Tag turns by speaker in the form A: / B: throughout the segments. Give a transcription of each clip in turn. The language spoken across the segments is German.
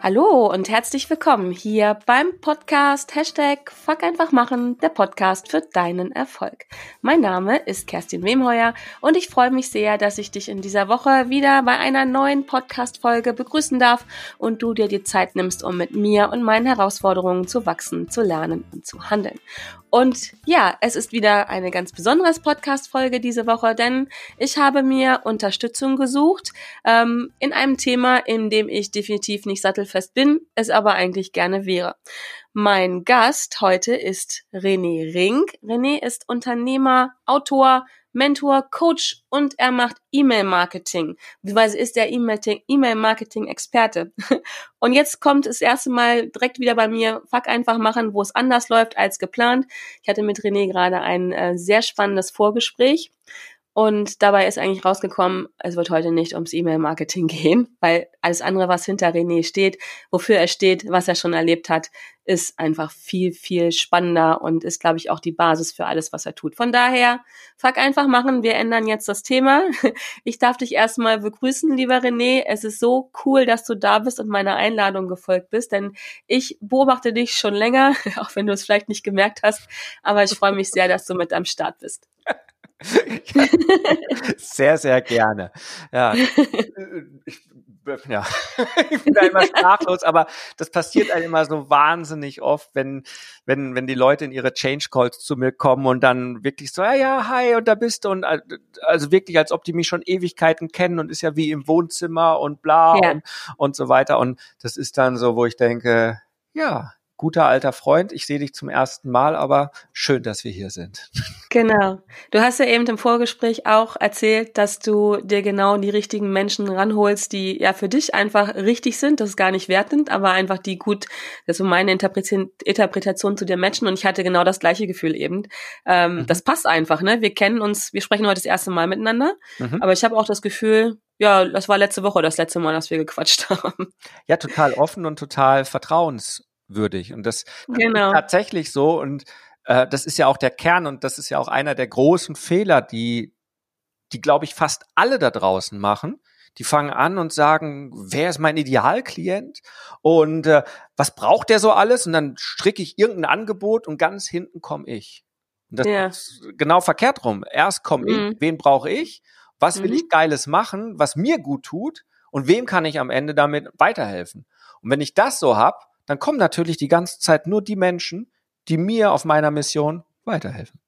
A: Hallo und herzlich willkommen hier beim Podcast Hashtag Fuck einfach machen, der Podcast für deinen Erfolg. Mein Name ist Kerstin Wemheuer und ich freue mich sehr, dass ich dich in dieser Woche wieder bei einer neuen Podcast-Folge begrüßen darf und du dir die Zeit nimmst, um mit mir und meinen Herausforderungen zu wachsen, zu lernen und zu handeln. Und ja, es ist wieder eine ganz besondere Podcast-Folge diese Woche, denn ich habe mir Unterstützung gesucht ähm, in einem Thema, in dem ich definitiv nicht sattelfest bin, es aber eigentlich gerne wäre. Mein Gast heute ist René Ring. René ist Unternehmer, Autor, Mentor, Coach und er macht E-Mail-Marketing. Beziehungsweise ist er E-Mail-Marketing-Experte. Und jetzt kommt das erste Mal direkt wieder bei mir, fuck einfach machen, wo es anders läuft als geplant. Ich hatte mit René gerade ein äh, sehr spannendes Vorgespräch. Und dabei ist eigentlich rausgekommen, es wird heute nicht ums E-Mail-Marketing gehen, weil alles andere, was hinter René steht, wofür er steht, was er schon erlebt hat, ist einfach viel, viel spannender und ist, glaube ich, auch die Basis für alles, was er tut. Von daher, fuck einfach machen, wir ändern jetzt das Thema. Ich darf dich erstmal begrüßen, lieber René. Es ist so cool, dass du da bist und meiner Einladung gefolgt bist, denn ich beobachte dich schon länger, auch wenn du es vielleicht nicht gemerkt hast, aber ich freue mich sehr, dass du mit am Start bist.
B: sehr, sehr gerne. Ja, ja. ich bin da immer sprachlos, aber das passiert halt immer so wahnsinnig oft, wenn, wenn, wenn die Leute in ihre Change Calls zu mir kommen und dann wirklich so, ja, ja, hi, und da bist du und also wirklich, als ob die mich schon Ewigkeiten kennen und ist ja wie im Wohnzimmer und bla ja. und, und so weiter. Und das ist dann so, wo ich denke, ja, guter alter Freund, ich sehe dich zum ersten Mal, aber schön, dass wir hier sind.
A: Genau. Du hast ja eben im Vorgespräch auch erzählt, dass du dir genau die richtigen Menschen ranholst, die ja für dich einfach richtig sind. Das ist gar nicht wertend, aber einfach die gut, das ist so meine Interpretation zu dir matchen. Und ich hatte genau das gleiche Gefühl eben. Ähm, mhm. Das passt einfach, ne? Wir kennen uns, wir sprechen heute das erste Mal miteinander, mhm. aber ich habe auch das Gefühl, ja, das war letzte Woche das letzte Mal, dass wir gequatscht haben.
B: Ja, total offen und total vertrauens würdig. Und das, genau. ist tatsächlich so. Und äh, das ist ja auch der Kern und das ist ja auch einer der großen Fehler, die, die glaube ich fast alle da draußen machen. Die fangen an und sagen, wer ist mein Idealklient und äh, was braucht der so alles? Und dann stricke ich irgendein Angebot und ganz hinten komme ich. Und das ja. ist genau verkehrt rum. Erst komme mhm. ich, wen brauche ich? Was will mhm. ich Geiles machen, was mir gut tut? Und wem kann ich am Ende damit weiterhelfen? Und wenn ich das so hab, dann kommen natürlich die ganze Zeit nur die Menschen, die mir auf meiner Mission weiterhelfen.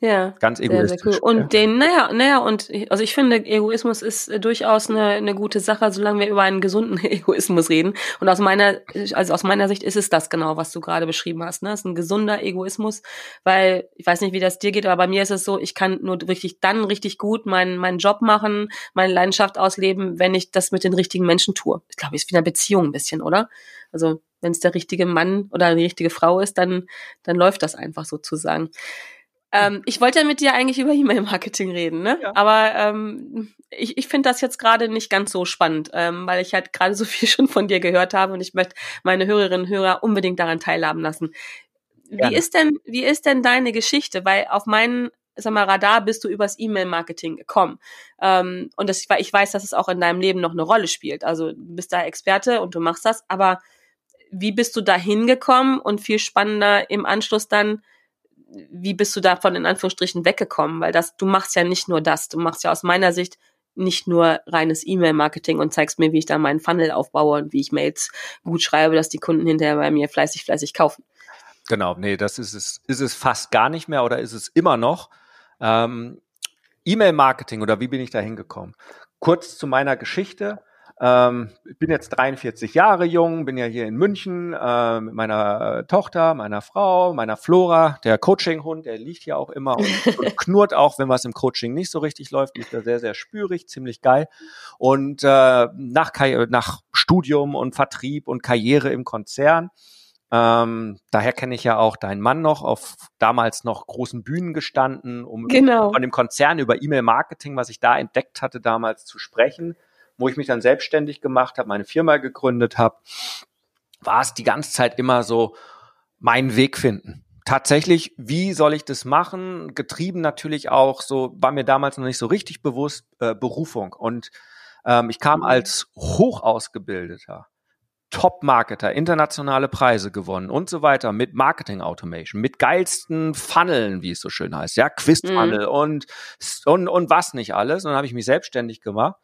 A: Ja. Ganz egoistisch. Sehr, sehr cool. Und ja. den, naja, naja, und also ich finde, Egoismus ist äh, durchaus eine, eine gute Sache, solange wir über einen gesunden Egoismus reden. Und aus meiner, also aus meiner Sicht ist es das genau, was du gerade beschrieben hast. Ne? Es ist ein gesunder Egoismus, weil ich weiß nicht, wie das dir geht, aber bei mir ist es so, ich kann nur richtig dann richtig gut meinen, meinen Job machen, meine Leidenschaft ausleben, wenn ich das mit den richtigen Menschen tue. Ich glaube, es ist wie eine Beziehung ein bisschen, oder? Also wenn es der richtige Mann oder die richtige Frau ist, dann, dann läuft das einfach sozusagen. Ähm, ich wollte ja mit dir eigentlich über E-Mail-Marketing reden, ne? Ja. Aber ähm, ich, ich finde das jetzt gerade nicht ganz so spannend, ähm, weil ich halt gerade so viel schon von dir gehört habe und ich möchte meine Hörerinnen und Hörer unbedingt daran teilhaben lassen. Wie Gerne. ist denn, wie ist denn deine Geschichte? Weil auf meinen sag mal, Radar bist du übers E-Mail-Marketing gekommen. Ähm, und das, ich weiß, dass es auch in deinem Leben noch eine Rolle spielt. Also du bist da Experte und du machst das, aber wie bist du da hingekommen und viel spannender im Anschluss dann, wie bist du davon in Anführungsstrichen weggekommen? Weil das, du machst ja nicht nur das, du machst ja aus meiner Sicht nicht nur reines E-Mail-Marketing und zeigst mir, wie ich da meinen Funnel aufbaue und wie ich Mails gut schreibe, dass die Kunden hinterher bei mir fleißig, fleißig kaufen.
B: Genau, nee, das ist es, ist es fast gar nicht mehr oder ist es immer noch. Ähm, E-Mail-Marketing oder wie bin ich da hingekommen? Kurz zu meiner Geschichte. Ähm, ich bin jetzt 43 Jahre jung, bin ja hier in München äh, mit meiner Tochter, meiner Frau, meiner Flora, der Coaching-Hund, der liegt hier auch immer und, und knurrt auch, wenn was im Coaching nicht so richtig läuft, ist er sehr, sehr spürig, ziemlich geil. Und äh, nach, nach Studium und Vertrieb und Karriere im Konzern ähm, daher kenne ich ja auch deinen Mann noch auf damals noch großen Bühnen gestanden, um genau. von dem Konzern über E-Mail-Marketing, was ich da entdeckt hatte, damals zu sprechen wo ich mich dann selbstständig gemacht habe, meine Firma gegründet habe, war es die ganze Zeit immer so meinen Weg finden. Tatsächlich, wie soll ich das machen? Getrieben natürlich auch, so war mir damals noch nicht so richtig bewusst, äh, Berufung. Und ähm, ich kam als hochausgebildeter, Top-Marketer, internationale Preise gewonnen und so weiter mit Marketing Automation, mit geilsten Funneln, wie es so schön heißt, ja, Quiz-Funnel mhm. und, und, und was nicht alles. Und dann habe ich mich selbstständig gemacht.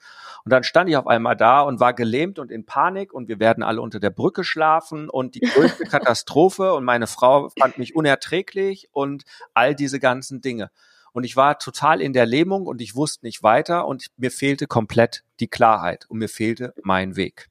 B: Und dann stand ich auf einmal da und war gelähmt und in Panik und wir werden alle unter der Brücke schlafen und die größte Katastrophe und meine Frau fand mich unerträglich und all diese ganzen Dinge. Und ich war total in der Lähmung und ich wusste nicht weiter und mir fehlte komplett die Klarheit und mir fehlte mein Weg.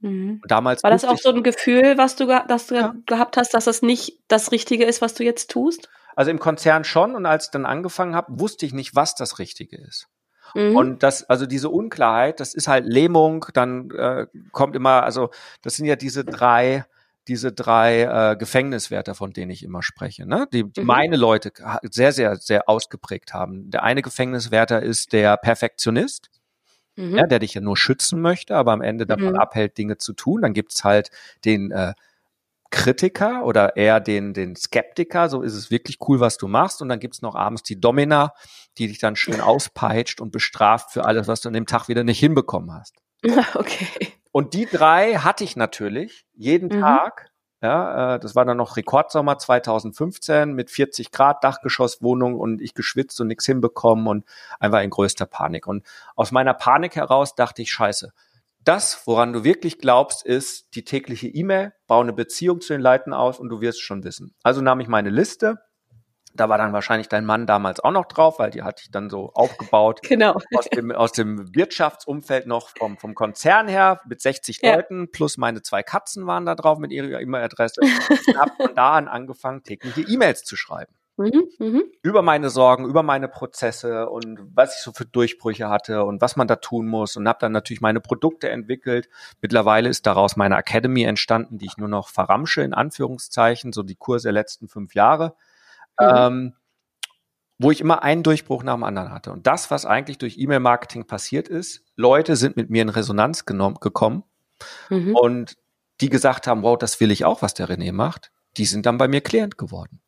A: Mhm. Damals war das auch so ein Gefühl, was du, dass du ja. gehabt hast, dass das nicht das Richtige ist, was du jetzt tust?
B: Also im Konzern schon und als ich dann angefangen habe, wusste ich nicht, was das Richtige ist. Mhm. Und das, also diese Unklarheit, das ist halt Lähmung, dann äh, kommt immer, also das sind ja diese drei diese drei äh, Gefängniswärter, von denen ich immer spreche, ne? die, die mhm. meine Leute sehr, sehr, sehr ausgeprägt haben. Der eine Gefängniswärter ist der Perfektionist, mhm. ja, der dich ja nur schützen möchte, aber am Ende davon mhm. abhält, Dinge zu tun. Dann gibt's halt den äh, Kritiker oder eher den, den Skeptiker, so ist es wirklich cool, was du machst. Und dann gibt's noch abends die Domina, die dich dann schön auspeitscht und bestraft für alles, was du an dem Tag wieder nicht hinbekommen hast.
A: Okay.
B: Und die drei hatte ich natürlich jeden mhm. Tag. Ja, äh, das war dann noch Rekordsommer 2015 mit 40 Grad Dachgeschosswohnung und ich geschwitzt und nichts hinbekommen und einfach in größter Panik. Und aus meiner Panik heraus dachte ich, scheiße, das, woran du wirklich glaubst, ist die tägliche E-Mail, baue eine Beziehung zu den Leuten aus und du wirst schon wissen. Also nahm ich meine Liste, da war dann wahrscheinlich dein Mann damals auch noch drauf, weil die hatte ich dann so aufgebaut.
A: Genau.
B: Aus dem, aus dem Wirtschaftsumfeld noch vom, vom Konzern her mit 60 ja. Leuten plus meine zwei Katzen waren da drauf mit ihrer E-Mail-Adresse. Ich habe von da an angefangen, tägliche E-Mails zu schreiben. Mhm, mh. Über meine Sorgen, über meine Prozesse und was ich so für Durchbrüche hatte und was man da tun muss und habe dann natürlich meine Produkte entwickelt. Mittlerweile ist daraus meine Academy entstanden, die ich nur noch verramsche, in Anführungszeichen, so die Kurse der letzten fünf Jahre mhm. ähm, wo ich immer einen Durchbruch nach dem anderen hatte. Und das, was eigentlich durch E-Mail-Marketing passiert ist, Leute sind mit mir in Resonanz genommen, gekommen mhm. und die gesagt haben, wow, das will ich auch, was der René macht, die sind dann bei mir Klient geworden.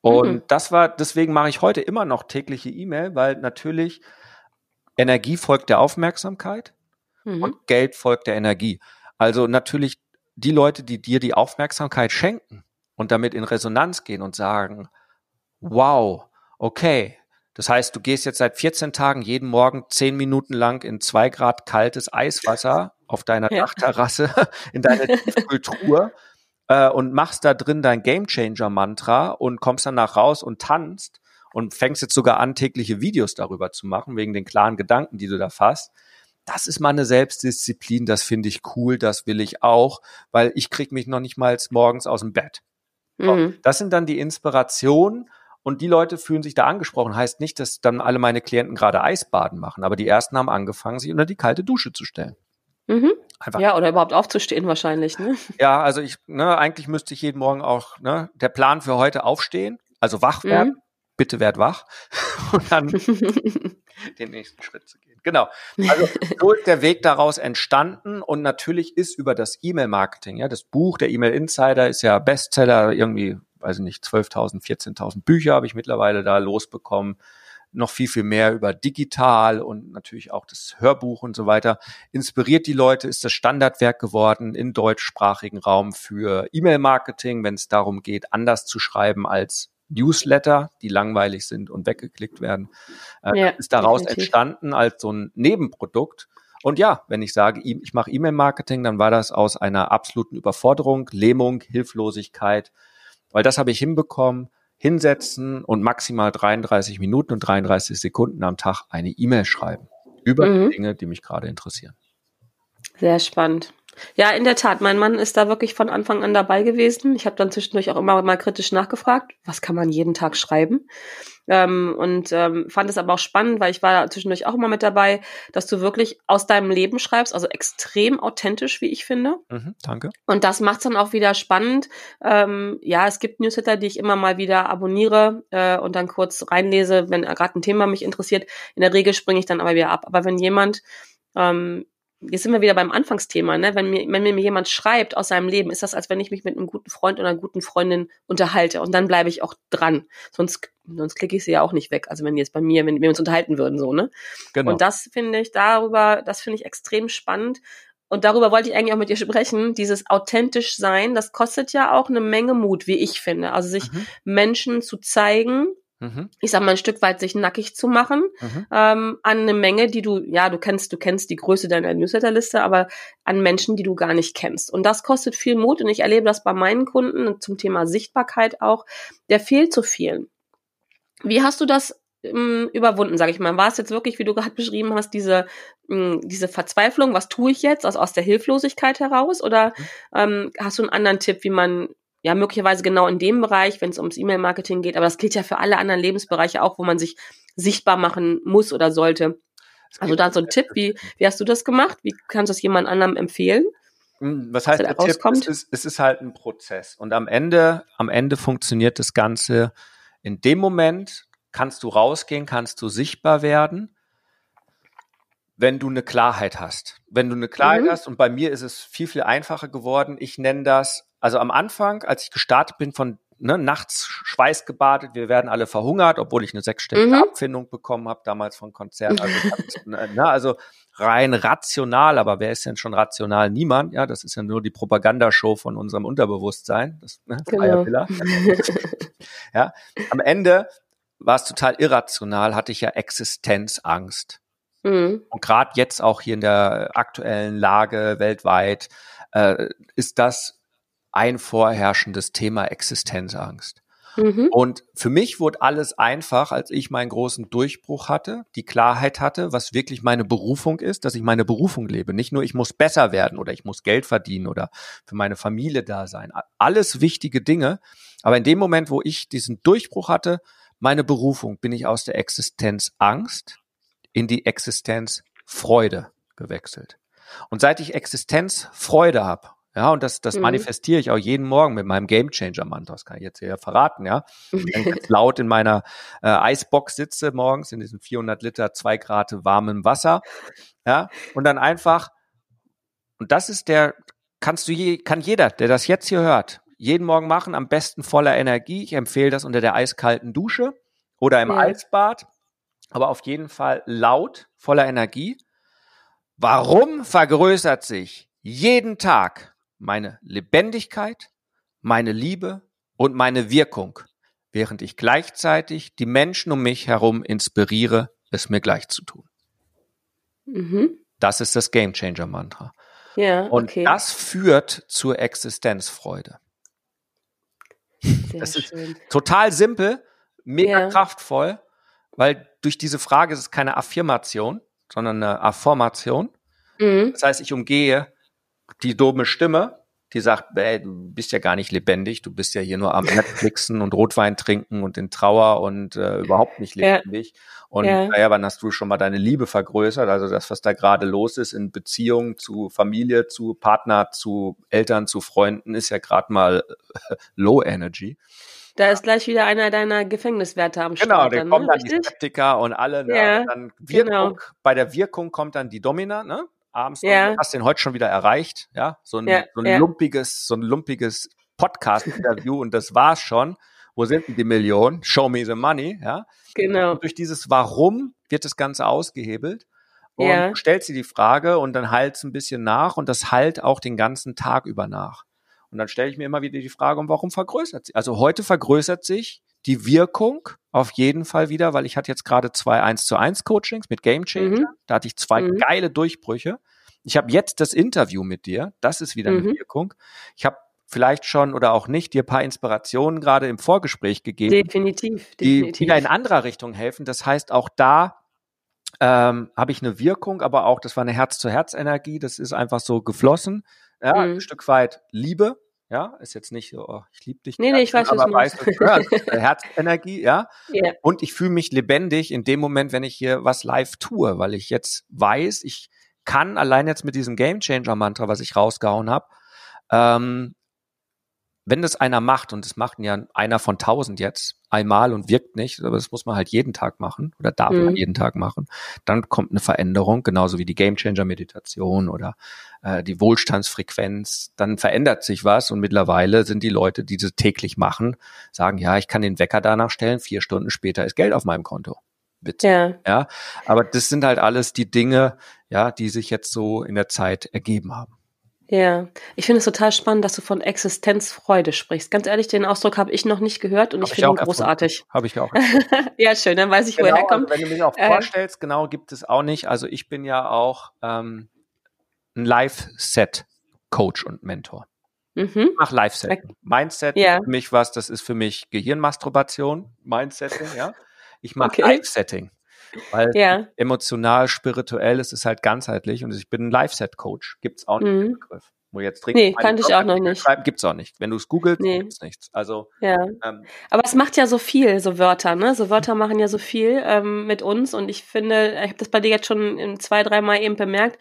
B: Und mhm. das war, deswegen mache ich heute immer noch tägliche E-Mail, weil natürlich Energie folgt der Aufmerksamkeit mhm. und Geld folgt der Energie. Also natürlich die Leute, die dir die Aufmerksamkeit schenken und damit in Resonanz gehen und sagen, wow, okay. Das heißt, du gehst jetzt seit 14 Tagen jeden Morgen 10 Minuten lang in zwei Grad kaltes Eiswasser auf deiner ja. Dachterrasse, in deiner Kultur äh, und machst da drin dein Gamechanger Mantra und kommst danach raus und tanzt und fängst jetzt sogar an, tägliche Videos darüber zu machen, wegen den klaren Gedanken, die du da fasst. Das ist mal eine Selbstdisziplin, das finde ich cool, das will ich auch, weil ich krieg mich noch nicht mal morgens aus dem Bett. Mhm. Das sind dann die Inspirationen und die Leute fühlen sich da angesprochen. Heißt nicht, dass dann alle meine Klienten gerade Eisbaden machen, aber die ersten haben angefangen, sich unter die kalte Dusche zu stellen.
A: Mhm. Einfach. Ja, oder überhaupt aufzustehen wahrscheinlich. Ne?
B: Ja, also ich, ne, eigentlich müsste ich jeden Morgen auch, ne, der Plan für heute aufstehen, also wach werden, mhm. bitte werd wach und dann den nächsten Schritt zu gehen. Genau. Also so ist der Weg daraus entstanden und natürlich ist über das E-Mail-Marketing, ja, das Buch, der E-Mail Insider ist ja Bestseller, irgendwie, weiß ich nicht, 12.000, 14.000 Bücher habe ich mittlerweile da losbekommen noch viel, viel mehr über digital und natürlich auch das Hörbuch und so weiter. Inspiriert die Leute, ist das Standardwerk geworden im deutschsprachigen Raum für E-Mail-Marketing, wenn es darum geht, anders zu schreiben als Newsletter, die langweilig sind und weggeklickt werden. Äh, ja, ist daraus definitiv. entstanden als so ein Nebenprodukt. Und ja, wenn ich sage, ich mache E-Mail-Marketing, dann war das aus einer absoluten Überforderung, Lähmung, Hilflosigkeit, weil das habe ich hinbekommen, hinsetzen und maximal 33 Minuten und 33 Sekunden am Tag eine E-Mail schreiben über mhm. Dinge, die mich gerade interessieren.
A: Sehr spannend. Ja, in der Tat. Mein Mann ist da wirklich von Anfang an dabei gewesen. Ich habe dann zwischendurch auch immer mal kritisch nachgefragt, was kann man jeden Tag schreiben? Ähm, und ähm, fand es aber auch spannend, weil ich war da zwischendurch auch immer mit dabei, dass du wirklich aus deinem Leben schreibst, also extrem authentisch, wie ich finde.
B: Mhm, danke.
A: Und das macht dann auch wieder spannend. Ähm, ja, es gibt Newsletter, die ich immer mal wieder abonniere äh, und dann kurz reinlese, wenn gerade ein Thema mich interessiert. In der Regel springe ich dann aber wieder ab. Aber wenn jemand ähm, jetzt sind wir wieder beim Anfangsthema, ne? Wenn mir, wenn mir jemand schreibt aus seinem Leben, ist das, als wenn ich mich mit einem guten Freund oder einer guten Freundin unterhalte. Und dann bleibe ich auch dran. Sonst, sonst klicke ich sie ja auch nicht weg. Also wenn jetzt bei mir, wenn wir uns unterhalten würden, so, ne? Genau. Und das finde ich darüber, das finde ich extrem spannend. und darüber wollte ich eigentlich auch mit dir sprechen, dieses authentisch sein, das kostet ja auch eine Menge Mut, wie ich finde. Also sich mhm. Menschen zu zeigen, mhm. ich sag mal ein Stück weit sich nackig zu machen, mhm. ähm, an eine Menge, die du, ja, du kennst, du kennst die Größe deiner Newsletterliste, aber an Menschen, die du gar nicht kennst. Und das kostet viel Mut und ich erlebe das bei meinen Kunden zum Thema Sichtbarkeit auch. Der fehlt zu vielen. Wie hast du das ähm, überwunden, sage ich mal. War es jetzt wirklich, wie du gerade beschrieben hast, diese, mh, mm, diese Verzweiflung, was tue ich jetzt, also aus der Hilflosigkeit heraus? Oder mhm. ähm, hast du einen anderen Tipp, wie man ja möglicherweise genau in dem Bereich, wenn es ums E-Mail-Marketing geht, aber das gilt ja für alle anderen Lebensbereiche auch, wo man sich sichtbar machen muss oder sollte. Also da so ein Tipp, wie, wie hast du das gemacht? Wie kannst du das jemand anderem empfehlen?
B: Hm, was heißt der Tipp? Es ist, es ist halt ein Prozess. Und am Ende, am Ende funktioniert das Ganze in dem Moment, kannst du rausgehen, kannst du sichtbar werden, wenn du eine Klarheit hast. Wenn du eine Klarheit mhm. hast, und bei mir ist es viel, viel einfacher geworden. Ich nenne das, also am Anfang, als ich gestartet bin von ne, nachts Schweiß gebadet, wir werden alle verhungert, obwohl ich eine sechsstellige mhm. Abfindung bekommen habe, damals von Konzern. Also, ne, ne, also rein rational, aber wer ist denn schon rational? Niemand, ja, das ist ja nur die Propagandashow von unserem Unterbewusstsein, das ne, genau. ja, am Ende war es total irrational, hatte ich ja Existenzangst. Mhm. Und gerade jetzt auch hier in der aktuellen Lage weltweit äh, ist das ein vorherrschendes Thema Existenzangst. Mhm. Und für mich wurde alles einfach, als ich meinen großen Durchbruch hatte, die Klarheit hatte, was wirklich meine Berufung ist, dass ich meine Berufung lebe. Nicht nur, ich muss besser werden oder ich muss Geld verdienen oder für meine Familie da sein. Alles wichtige Dinge. Aber in dem Moment, wo ich diesen Durchbruch hatte, meine Berufung bin ich aus der Existenz Angst in die Existenz Freude gewechselt. Und seit ich Existenz Freude habe, ja, und das, das mhm. manifestiere ich auch jeden Morgen mit meinem Game Changer Mantra, das kann ich jetzt hier verraten, ja. Ich ganz laut in meiner äh, Eisbox sitze morgens in diesem 400 Liter, zwei Grad warmem Wasser, ja, und dann einfach, und das ist der, kannst du je, kann jeder, der das jetzt hier hört, jeden Morgen machen, am besten voller Energie. Ich empfehle das unter der eiskalten Dusche oder im ja. Eisbad, aber auf jeden Fall laut, voller Energie. Warum vergrößert sich jeden Tag meine Lebendigkeit, meine Liebe und meine Wirkung, während ich gleichzeitig die Menschen um mich herum inspiriere, es mir gleich zu tun? Mhm. Das ist das Game Changer Mantra. Ja, und okay. das führt zur Existenzfreude. Sehr das ist schön. total simpel, mega ja. kraftvoll, weil durch diese Frage ist es keine Affirmation, sondern eine Affirmation. Mhm. Das heißt, ich umgehe die dumme Stimme, die sagt, ey, du bist ja gar nicht lebendig, du bist ja hier nur am Netflixen und Rotwein trinken und in Trauer und äh, überhaupt nicht lebendig. Ja. Und ja. naja, wann hast du schon mal deine Liebe vergrößert? Also das, was da gerade los ist in Beziehung zu Familie, zu Partner, zu Eltern, zu Freunden, ist ja gerade mal Low Energy.
A: Da ist gleich wieder einer deiner Gefängniswerte am
B: genau, Start. Genau, da kommen ne? dann Richtig? die Skeptiker und alle. Ne? Ja, dann Wirkung, genau. Bei der Wirkung kommt dann die Domina, ne? Abends. Ja. hast den heute schon wieder erreicht, ja, so ein, ja, so ein ja. lumpiges, so ein lumpiges Podcast-Interview und das war's schon. Wo sind denn die Millionen? Show me the money, ja. Genau. Und durch dieses Warum wird das Ganze ausgehebelt. Und ja. stellt sie die Frage und dann halt es ein bisschen nach und das halt auch den ganzen Tag über nach. Und dann stelle ich mir immer wieder die Frage, warum vergrößert sie? Also heute vergrößert sich die Wirkung auf jeden Fall wieder, weil ich hatte jetzt gerade zwei 1 zu 1 Coachings mit Game Changer. Mhm. Da hatte ich zwei mhm. geile Durchbrüche. Ich habe jetzt das Interview mit dir. Das ist wieder eine mhm. Wirkung. Ich habe vielleicht schon oder auch nicht dir ein paar Inspirationen gerade im Vorgespräch gegeben.
A: Definitiv.
B: definitiv. Die wieder in anderer Richtung helfen. Das heißt, auch da ähm, habe ich eine Wirkung, aber auch, das war eine Herz-zu-Herz-Energie. Das ist einfach so geflossen. Ja, mhm. ein Stück weit Liebe, ja, ist jetzt nicht so, oh, ich liebe dich.
A: Nee, nee, ich weiß,
B: aber weißt du, ja, Herzenergie, ja. Yeah. Und ich fühle mich lebendig in dem Moment, wenn ich hier was live tue, weil ich jetzt weiß, ich kann allein jetzt mit diesem Game Changer Mantra, was ich rausgehauen habe, ähm, wenn das einer macht, und das macht ja einer von tausend jetzt einmal und wirkt nicht, aber das muss man halt jeden Tag machen oder darf mhm. man jeden Tag machen, dann kommt eine Veränderung, genauso wie die Gamechanger Meditation oder äh, die Wohlstandsfrequenz, dann verändert sich was und mittlerweile sind die Leute, die das täglich machen, sagen, ja, ich kann den Wecker danach stellen, vier Stunden später ist Geld auf meinem Konto. Witz. Ja. ja. Aber das sind halt alles die Dinge, ja, die sich jetzt so in der Zeit ergeben haben.
A: Ja, ich finde es total spannend, dass du von Existenzfreude sprichst. Ganz ehrlich, den Ausdruck habe ich noch nicht gehört und hab ich finde ihn großartig.
B: Habe ich auch.
A: ja, schön, dann weiß ich, genau, woher er kommt.
B: Also wenn du mich auch äh, vorstellst, genau gibt es auch nicht. Also ich bin ja auch ähm, ein Live-Set-Coach und Mentor. Mhm. Ich mache Live-Set. Mindset ja. für mich was, das ist für mich Gehirnmasturbation, Mindsetting, ja. Ich mache okay. Live-Setting. Weil ja. emotional, spirituell ist es halt ganzheitlich und ich bin ein Live-Set-Coach. Gibt es auch nicht mhm. den Begriff.
A: Wo jetzt dringend nee, kannte ich auch noch nicht.
B: Gibt es auch nicht. Wenn du es googelst, nee. gibt es nichts. Also,
A: ja. Ähm, Aber es macht ja so viel, so Wörter, ne? So Wörter machen ja so viel ähm, mit uns und ich finde, ich habe das bei dir jetzt schon zwei, dreimal eben bemerkt.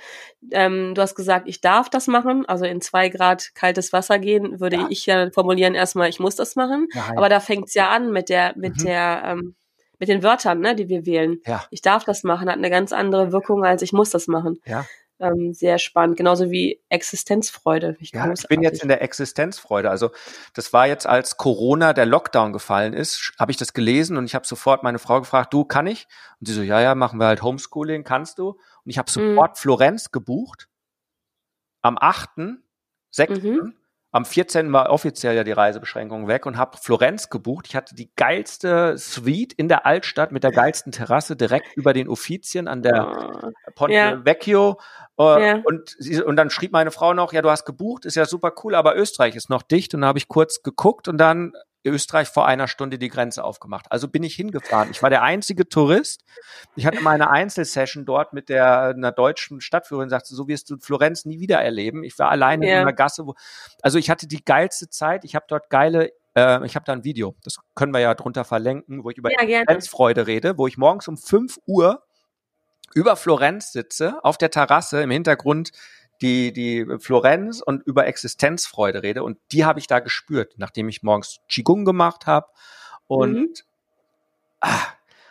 A: Ähm, du hast gesagt, ich darf das machen, also in zwei Grad kaltes Wasser gehen, würde ja. ich ja formulieren erstmal, ich muss das machen. Nein. Aber da fängt es ja an mit der, mit mhm. der ähm, mit den Wörtern, ne, die wir wählen. Ja. Ich darf das machen, hat eine ganz andere Wirkung, als ich muss das machen. Ja. Ähm, sehr spannend, genauso wie Existenzfreude.
B: Ich, ja, ich bin jetzt in der Existenzfreude. Also das war jetzt, als Corona der Lockdown gefallen ist, habe ich das gelesen und ich habe sofort meine Frau gefragt, du kann ich? Und sie so, ja, ja, machen wir halt Homeschooling, kannst du? Und ich habe sofort mhm. Florenz gebucht am 8.6. Mhm. Am 14. war offiziell ja die Reisebeschränkung weg und habe Florenz gebucht. Ich hatte die geilste Suite in der Altstadt mit der geilsten Terrasse direkt über den Uffizien an der oh, Ponte ja. Vecchio. Uh, ja. und, sie, und dann schrieb meine Frau noch, ja, du hast gebucht, ist ja super cool, aber Österreich ist noch dicht. Und dann habe ich kurz geguckt und dann Österreich vor einer Stunde die Grenze aufgemacht. Also bin ich hingefahren. Ich war der einzige Tourist. Ich hatte meine Einzelsession dort mit der einer deutschen Stadtführerin, sagte, so wirst du Florenz nie wieder erleben. Ich war alleine ja. in einer Gasse, wo, also ich hatte die geilste Zeit. Ich habe dort geile äh, ich habe da ein Video, das können wir ja drunter verlinken, wo ich über ja, Freude rede, wo ich morgens um 5 Uhr über Florenz sitze, auf der Terrasse, im Hintergrund die, die Florenz und über Existenzfreude rede. Und die habe ich da gespürt, nachdem ich morgens Qigong gemacht habe. Und, mhm. ah,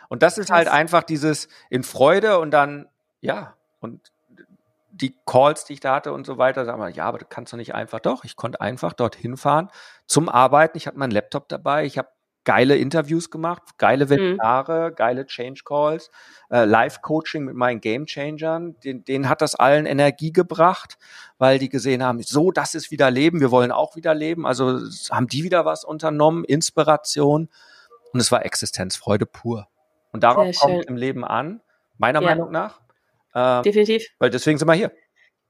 B: und das ist halt einfach dieses in Freude und dann, ja, und die Calls, die ich da hatte und so weiter, sagen wir, ja, aber du kannst doch nicht einfach, doch, ich konnte einfach dorthin fahren zum Arbeiten. Ich hatte meinen Laptop dabei, ich habe geile Interviews gemacht, geile mhm. Webinare, mhm. geile Change Calls, äh, Live-Coaching mit meinen Game Changern. Den, denen hat das allen Energie gebracht, weil die gesehen haben, so, das ist wieder Leben, wir wollen auch wieder leben. Also haben die wieder was unternommen, Inspiration. Und es war Existenzfreude pur. Und darauf kommt im Leben an, meiner ja. Meinung nach.
A: Äh, Definitiv.
B: Weil deswegen sind wir hier.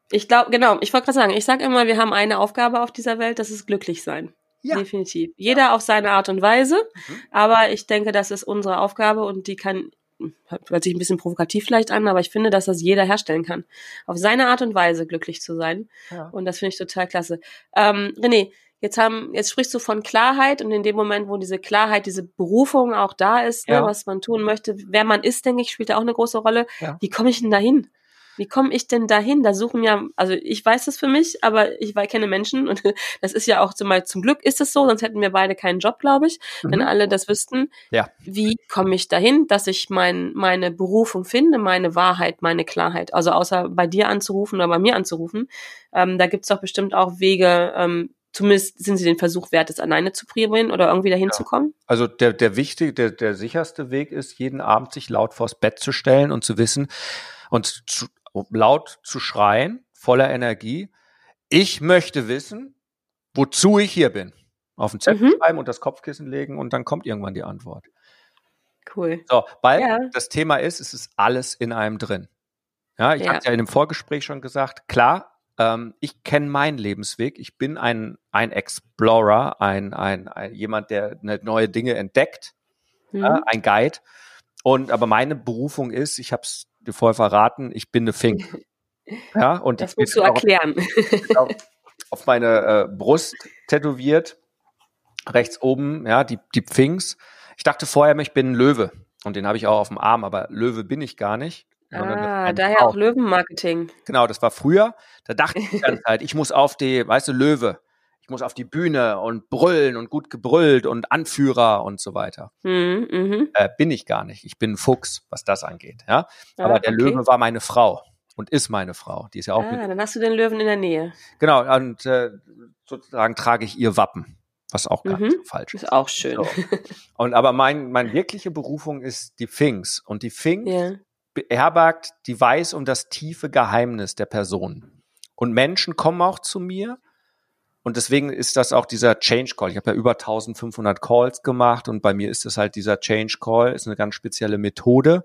A: Ich glaube, genau, ich wollte gerade sagen, ich sage immer, wir haben eine Aufgabe auf dieser Welt, das ist glücklich sein. Ja. Definitiv. Jeder ja. auf seine Art und Weise. Mhm. Aber ich denke, das ist unsere Aufgabe und die kann, hört sich ein bisschen provokativ vielleicht an, aber ich finde, dass das jeder herstellen kann. Auf seine Art und Weise glücklich zu sein. Ja. Und das finde ich total klasse. Ähm, René, jetzt haben, jetzt sprichst du von Klarheit und in dem Moment, wo diese Klarheit, diese Berufung auch da ist, ne, was man tun möchte, wer man ist, denke ich, spielt da auch eine große Rolle. Wie komme ich denn dahin? Wie komme ich denn dahin? Da suchen ja, also ich weiß das für mich, aber ich kenne Menschen und das ist ja auch zum, zum Glück ist es so, sonst hätten wir beide keinen Job, glaube ich, mhm. wenn alle das wüssten. Ja. Wie komme ich dahin, dass ich mein, meine Berufung finde, meine Wahrheit, meine Klarheit? Also außer bei dir anzurufen oder bei mir anzurufen, ähm, da gibt's doch bestimmt auch Wege, ähm, zumindest sind sie den Versuch wert, es alleine zu probieren oder irgendwie dahin ja. zu kommen?
B: Also der, der wichtige, der, der sicherste Weg ist, jeden Abend sich laut vors Bett zu stellen und zu wissen und zu, laut zu schreien, voller Energie. Ich möchte wissen, wozu ich hier bin. Auf den Zettel mhm. schreiben und das Kopfkissen legen und dann kommt irgendwann die Antwort.
A: Cool.
B: So, weil ja. das Thema ist, es ist alles in einem drin. Ja, ich ja. hatte ja in dem Vorgespräch schon gesagt, klar, ähm, ich kenne meinen Lebensweg. Ich bin ein, ein Explorer, ein, ein, ein jemand, der neue Dinge entdeckt, mhm. ja, ein Guide. Und aber meine Berufung ist, ich habe es dir vorher verraten, ich bin eine Fink.
A: Ja, und das musst du erklären.
B: Auf, auf meine äh, Brust tätowiert, rechts oben, ja, die, die Pfinks. Ich dachte vorher, ich bin ein Löwe. Und den habe ich auch auf dem Arm, aber Löwe bin ich gar nicht.
A: Ah, daher auch Löwenmarketing.
B: Genau, das war früher. Da dachte ich dann halt, ich muss auf die, weißt du, Löwe ich muss auf die Bühne und brüllen und gut gebrüllt und Anführer und so weiter. Mhm, mh. äh, bin ich gar nicht. Ich bin ein Fuchs, was das angeht. Ja, ah, aber der okay. Löwe war meine Frau und ist meine Frau. Die ist ja auch.
A: Ah, dann hast du den Löwen in der Nähe.
B: Genau und äh, sozusagen trage ich ihr Wappen. was auch gar mhm. nicht so falsch ist.
A: Ist auch schön. So.
B: Und aber mein, meine wirkliche Berufung ist die Finks. Und die Finks yeah. beherbergt die weiß um das tiefe Geheimnis der Person. Und Menschen kommen auch zu mir. Und deswegen ist das auch dieser Change Call. Ich habe ja über 1500 Calls gemacht und bei mir ist das halt dieser Change Call, ist eine ganz spezielle Methode.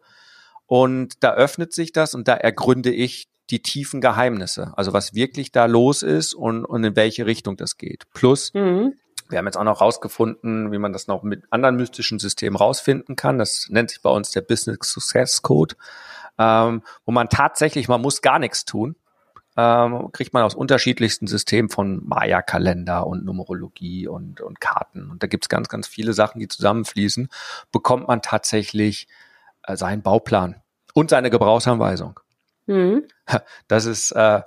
B: Und da öffnet sich das und da ergründe ich die tiefen Geheimnisse. Also was wirklich da los ist und, und in welche Richtung das geht. Plus, mhm. wir haben jetzt auch noch rausgefunden, wie man das noch mit anderen mystischen Systemen rausfinden kann. Das nennt sich bei uns der Business Success Code, ähm, wo man tatsächlich, man muss gar nichts tun ähm, kriegt man aus unterschiedlichsten Systemen von Maya-Kalender und Numerologie und, und Karten. Und da gibt's ganz, ganz viele Sachen, die zusammenfließen, bekommt man tatsächlich äh, seinen Bauplan und seine Gebrauchsanweisung. Mhm. Das ist äh,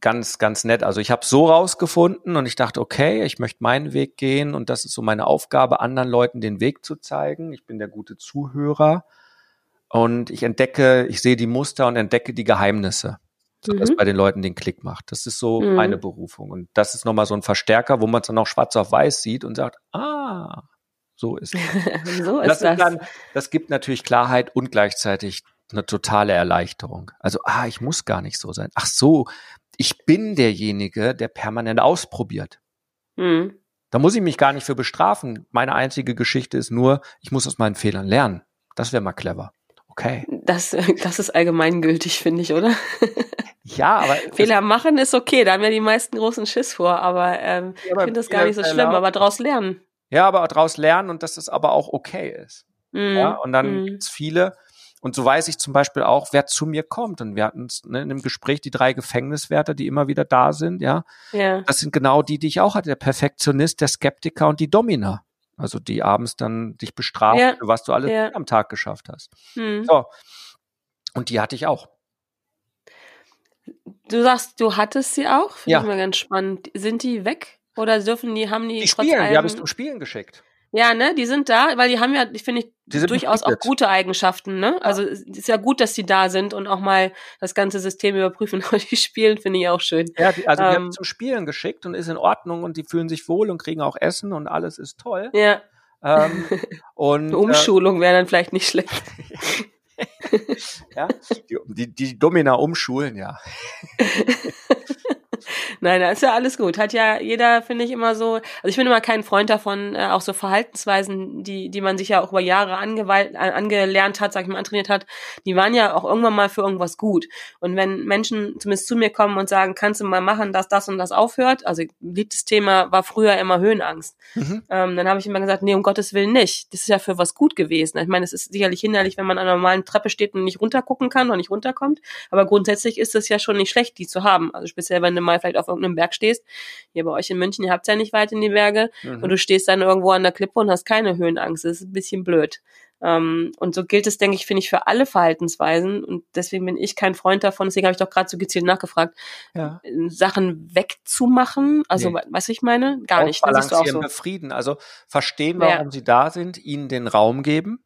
B: ganz, ganz nett. Also ich habe so rausgefunden und ich dachte, okay, ich möchte meinen Weg gehen und das ist so meine Aufgabe, anderen Leuten den Weg zu zeigen. Ich bin der gute Zuhörer und ich entdecke, ich sehe die Muster und entdecke die Geheimnisse so dass mhm. bei den Leuten den Klick macht. Das ist so mhm. meine Berufung. Und das ist nochmal so ein Verstärker, wo man es dann auch schwarz auf weiß sieht und sagt, ah, so ist es. so ist das. Ist dann, das gibt natürlich Klarheit und gleichzeitig eine totale Erleichterung. Also, ah, ich muss gar nicht so sein. Ach so, ich bin derjenige, der permanent ausprobiert. Mhm. Da muss ich mich gar nicht für bestrafen. Meine einzige Geschichte ist nur, ich muss aus meinen Fehlern lernen. Das wäre mal clever. Okay.
A: Das, das ist allgemeingültig, finde ich, oder?
B: Ja, aber.
A: Fehler machen ist okay, da haben ja die meisten großen Schiss vor, aber ähm, ja, ich finde das gar nicht so schlimm, aber daraus lernen.
B: Ja, aber daraus lernen und dass es aber auch okay ist. Mm, ja, und dann mm. gibt's viele, und so weiß ich zum Beispiel auch, wer zu mir kommt. Und wir hatten ne, in dem Gespräch die drei Gefängniswärter, die immer wieder da sind, ja. ja. Das sind genau die, die ich auch hatte. Der Perfektionist, der Skeptiker und die Domina. Also die abends dann dich bestrafen, ja. was du alles ja. am Tag geschafft hast. Hm. So. Und die hatte ich auch.
A: Du sagst, du hattest sie auch? Finde ja. ich mal ganz spannend. Sind die weg? Oder dürfen die, haben die.
B: Die spielen, die habe ich zum Spielen geschickt.
A: Ja, ne, die sind da, weil die haben ja, ich finde ich, durchaus auch gute Eigenschaften, ne? Also es ist ja gut, dass die da sind und auch mal das ganze System überprüfen. Aber die spielen finde ich auch schön.
B: Ja, die, also ähm, wir haben zum Spielen geschickt und ist in Ordnung und die fühlen sich wohl und kriegen auch Essen und alles ist toll.
A: Ja.
B: Ähm, und,
A: Eine Umschulung äh, wäre dann vielleicht nicht schlecht.
B: ja, die, die, die Domina umschulen, ja.
A: Nein, da ist ja alles gut. Hat ja jeder, finde ich, immer so. Also ich bin immer kein Freund davon, äh, auch so Verhaltensweisen, die, die man sich ja auch über Jahre angeweilt, äh, angelernt hat, sag ich mal, antrainiert hat, die waren ja auch irgendwann mal für irgendwas gut. Und wenn Menschen zumindest zu mir kommen und sagen, kannst du mal machen, dass das und das aufhört, also liebtes Thema war früher immer Höhenangst. Mhm. Ähm, dann habe ich immer gesagt, nee, um Gottes Willen nicht. Das ist ja für was gut gewesen. Ich meine, es ist sicherlich hinderlich, wenn man an einer normalen Treppe steht und nicht runtergucken kann und nicht runterkommt. Aber grundsätzlich ist es ja schon nicht schlecht, die zu haben. Also speziell, wenn du mal vielleicht auf irgendeinem Berg stehst. Hier bei euch in München, ihr habt ja nicht weit in die Berge mhm. und du stehst dann irgendwo an der Klippe und hast keine Höhenangst. Das ist ein bisschen blöd. Ähm, und so gilt es, denke ich, finde ich, für alle Verhaltensweisen. Und deswegen bin ich kein Freund davon, deswegen habe ich doch gerade so gezielt nachgefragt, ja. Sachen wegzumachen. Also, nee. was ich meine? Gar nicht.
B: Das ist auch so. befrieden. Also verstehen, warum ja. sie da sind, ihnen den Raum geben.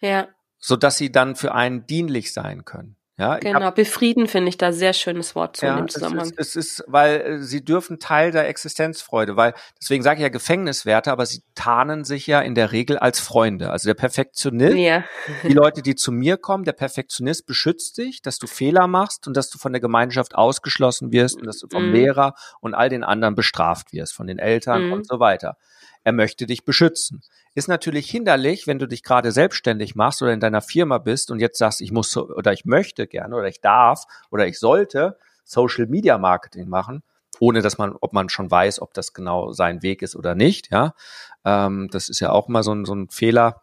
A: Ja.
B: Sodass sie dann für einen dienlich sein können. Ja,
A: genau, hab, befrieden finde ich da sehr schönes Wort zu ja, in dem Zusammenhang.
B: Es ist, es ist, weil äh, sie dürfen Teil der Existenzfreude, weil deswegen sage ich ja Gefängniswärter, aber sie tarnen sich ja in der Regel als Freunde. Also der Perfektionist, ja. die Leute, die zu mir kommen, der Perfektionist beschützt dich, dass du Fehler machst und dass du von der Gemeinschaft ausgeschlossen wirst und dass du vom mm. Lehrer und all den anderen bestraft wirst, von den Eltern mm. und so weiter. Er möchte dich beschützen. Ist natürlich hinderlich, wenn du dich gerade selbstständig machst oder in deiner Firma bist und jetzt sagst, ich muss oder ich möchte gerne oder ich darf oder ich sollte Social Media Marketing machen, ohne dass man, ob man schon weiß, ob das genau sein Weg ist oder nicht. Ja, ähm, das ist ja auch mal so ein, so ein Fehler,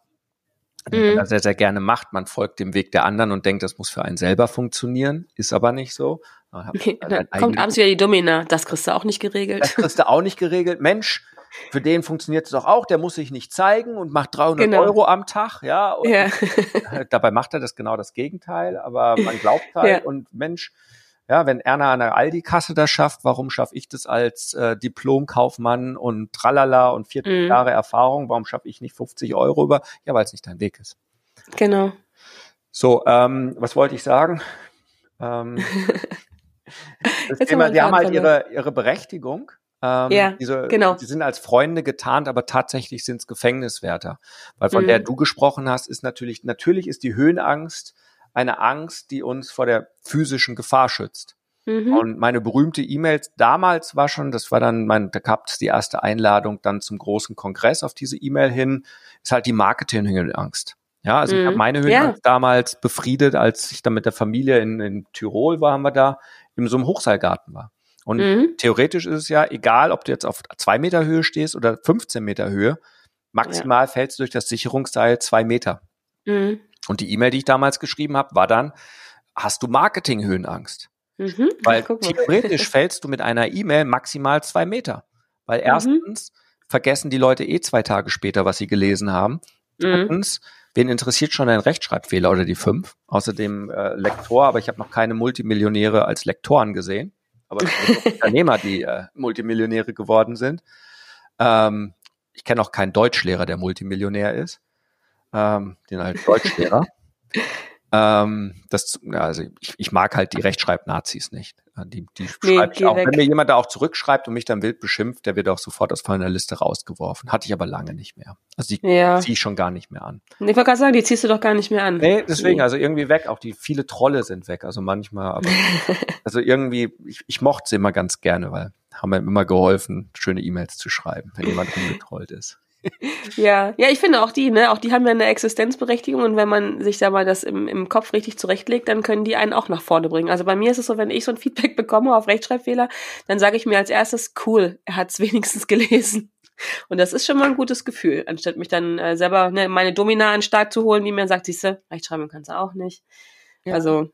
B: den man mhm. sehr, sehr gerne macht. Man folgt dem Weg der anderen und denkt, das muss für einen selber funktionieren. Ist aber nicht so.
A: Okay, dann kommt abends wieder die Domina. Das kriegst du auch nicht geregelt.
B: Das kriegst du auch nicht geregelt. Mensch, für den funktioniert es doch auch, der muss sich nicht zeigen und macht 300 genau. Euro am Tag, ja. ja. dabei macht er das genau das Gegenteil, aber man glaubt halt ja. und Mensch, ja, wenn Erna an der Aldi-Kasse das schafft, warum schaffe ich das als äh, Diplom-Kaufmann und tralala und 40 mhm. Jahre Erfahrung, warum schaffe ich nicht 50 Euro über? Ja, weil es nicht dein Weg ist.
A: Genau.
B: So, ähm, was wollte ich sagen? Ähm, das Thema, die haben halt ihre, ihre Berechtigung Ähm,
A: Ja,
B: diese,
A: genau.
B: Die sind als Freunde getarnt, aber tatsächlich sind es Gefängniswärter. Weil von
A: Mhm.
B: der du gesprochen hast, ist natürlich, natürlich ist die Höhenangst eine Angst, die uns vor der physischen Gefahr schützt.
A: Mhm.
B: Und meine berühmte E-Mail damals war schon, das war dann mein, da gab es die erste Einladung dann zum großen Kongress auf diese E-Mail hin, ist halt die Marketing-Höhenangst. Ja, also ich
A: Mhm.
B: habe meine
A: Ja.
B: Höhenangst damals befriedet, als ich dann mit der Familie in, in Tirol waren wir da, in so einem Hochseilgarten war. Und
A: Mhm.
B: theoretisch ist es ja egal, ob du jetzt auf zwei Meter Höhe stehst oder 15 Meter Höhe, maximal fällst du durch das Sicherungsseil zwei Meter.
A: Mhm.
B: Und die E-Mail, die ich damals geschrieben habe, war dann, hast du Marketing-Höhenangst?
A: Mhm.
B: Weil theoretisch fällst du mit einer E-Mail maximal zwei Meter. Weil
A: Mhm.
B: erstens vergessen die Leute eh zwei Tage später, was sie gelesen haben.
A: Mhm.
B: Drittens, wen interessiert schon ein Rechtschreibfehler oder die fünf? Außerdem äh, Lektor, aber ich habe noch keine Multimillionäre als Lektoren gesehen. Aber Unternehmer, die äh, Multimillionäre geworden sind. Ähm, ich kenne auch keinen Deutschlehrer, der Multimillionär ist. Ähm, den halt Deutschlehrer. ähm, das, also ich, ich mag halt die Rechtschreib-Nazis nicht. Äh, Die, die
A: Nee,
B: schreibe ich auch.
A: weg.
B: Wenn mir jemand da auch zurückschreibt und mich dann wild beschimpft, der wird auch sofort aus meiner Liste rausgeworfen. Hatte ich aber lange nicht mehr. Also die
A: Ja.
B: ziehe ich schon gar nicht mehr an.
A: Ich wollte gerade sagen, die ziehst du doch gar nicht mehr an.
B: Nee, deswegen,
A: Nee.
B: also irgendwie weg. Auch die viele Trolle sind weg. Also manchmal, aber also irgendwie, ich, ich mochte sie immer ganz gerne, weil haben mir immer geholfen, schöne E-Mails zu schreiben, wenn jemand rumgetrollt ist.
A: Ja, ja, ich finde auch die, ne, auch die haben ja eine Existenzberechtigung und wenn man sich da mal das im, im Kopf richtig zurechtlegt, dann können die einen auch nach vorne bringen. Also bei mir ist es so, wenn ich so ein Feedback bekomme auf Rechtschreibfehler, dann sage ich mir als erstes, cool, er hat es wenigstens gelesen. Und das ist schon mal ein gutes Gefühl, anstatt mich dann äh, selber ne, meine Domina an Start zu holen, die mir sagt, siehste, Rechtschreibung kannst du auch nicht.
B: Ja.
A: Also,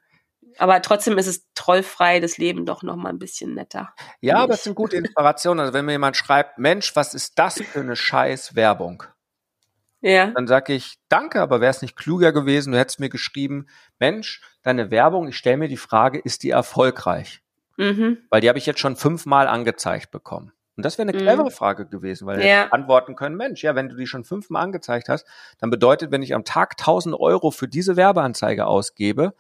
A: aber trotzdem ist es trollfrei, das Leben doch noch mal ein bisschen netter.
B: Ja, aber es sind gute Inspirationen. Also wenn mir jemand schreibt, Mensch, was ist das für eine scheiß Werbung?
A: Ja,
B: Dann sage ich, danke, aber wäre es nicht kluger gewesen, du hättest mir geschrieben, Mensch, deine Werbung, ich stelle mir die Frage, ist die erfolgreich?
A: mhm.
B: Weil die habe ich jetzt schon fünfmal angezeigt bekommen. Und das wäre eine
A: Mhm.
B: clevere Frage gewesen, weil
A: Ja.
B: antworten können, Mensch, ja, wenn du die schon fünfmal angezeigt hast, dann bedeutet, wenn ich am Tag 1000 Euro für diese Werbeanzeige ausgebe,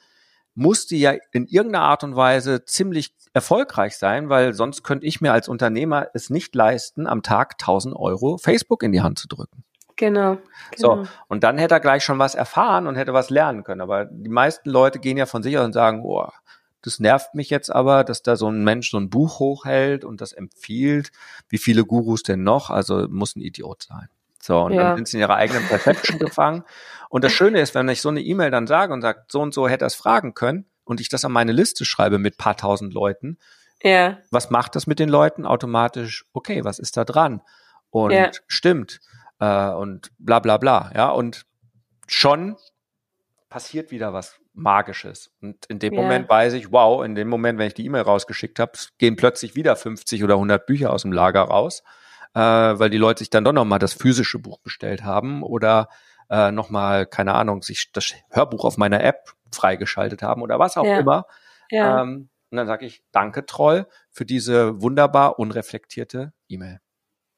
B: muss die ja in irgendeiner Art und Weise ziemlich erfolgreich sein, weil sonst könnte ich mir als Unternehmer es nicht leisten, am Tag 1000 Euro Facebook in die Hand zu drücken.
A: genau.
B: So,
A: genau.
B: und dann hätte er gleich schon was erfahren und hätte was lernen können. Aber die meisten Leute gehen ja von sich aus und sagen, boah, das nervt mich jetzt aber, dass da so ein Mensch so ein Buch hochhält und das empfiehlt. Wie viele Gurus denn noch? Also muss ein Idiot sein. So, und
A: Ja.
B: dann sind sie in ihrer eigenen Perception gefangen. Und das Schöne ist, wenn ich so eine E-Mail dann sage und sage, so und so hätte er es fragen können und ich das an meine Liste schreibe mit paar tausend Leuten,
A: Ja,
B: was macht das mit den Leuten? Automatisch, okay, was ist da dran? Und
A: Ja.
B: stimmt. Äh, und bla bla bla. Ja, und schon passiert wieder was Magisches. Und in dem
A: Ja.
B: Moment weiß ich, wow, in dem Moment, wenn ich die E-Mail rausgeschickt habe, gehen plötzlich wieder 50 oder 100 Bücher aus dem Lager raus, äh, weil die Leute sich dann doch nochmal das physische Buch bestellt haben oder äh, nochmal, keine Ahnung, sich das Hörbuch auf meiner App freigeschaltet haben oder was auch
A: Ja.
B: immer.
A: ja.
B: Ähm, und dann sage ich, danke Troll für diese wunderbar unreflektierte E-Mail.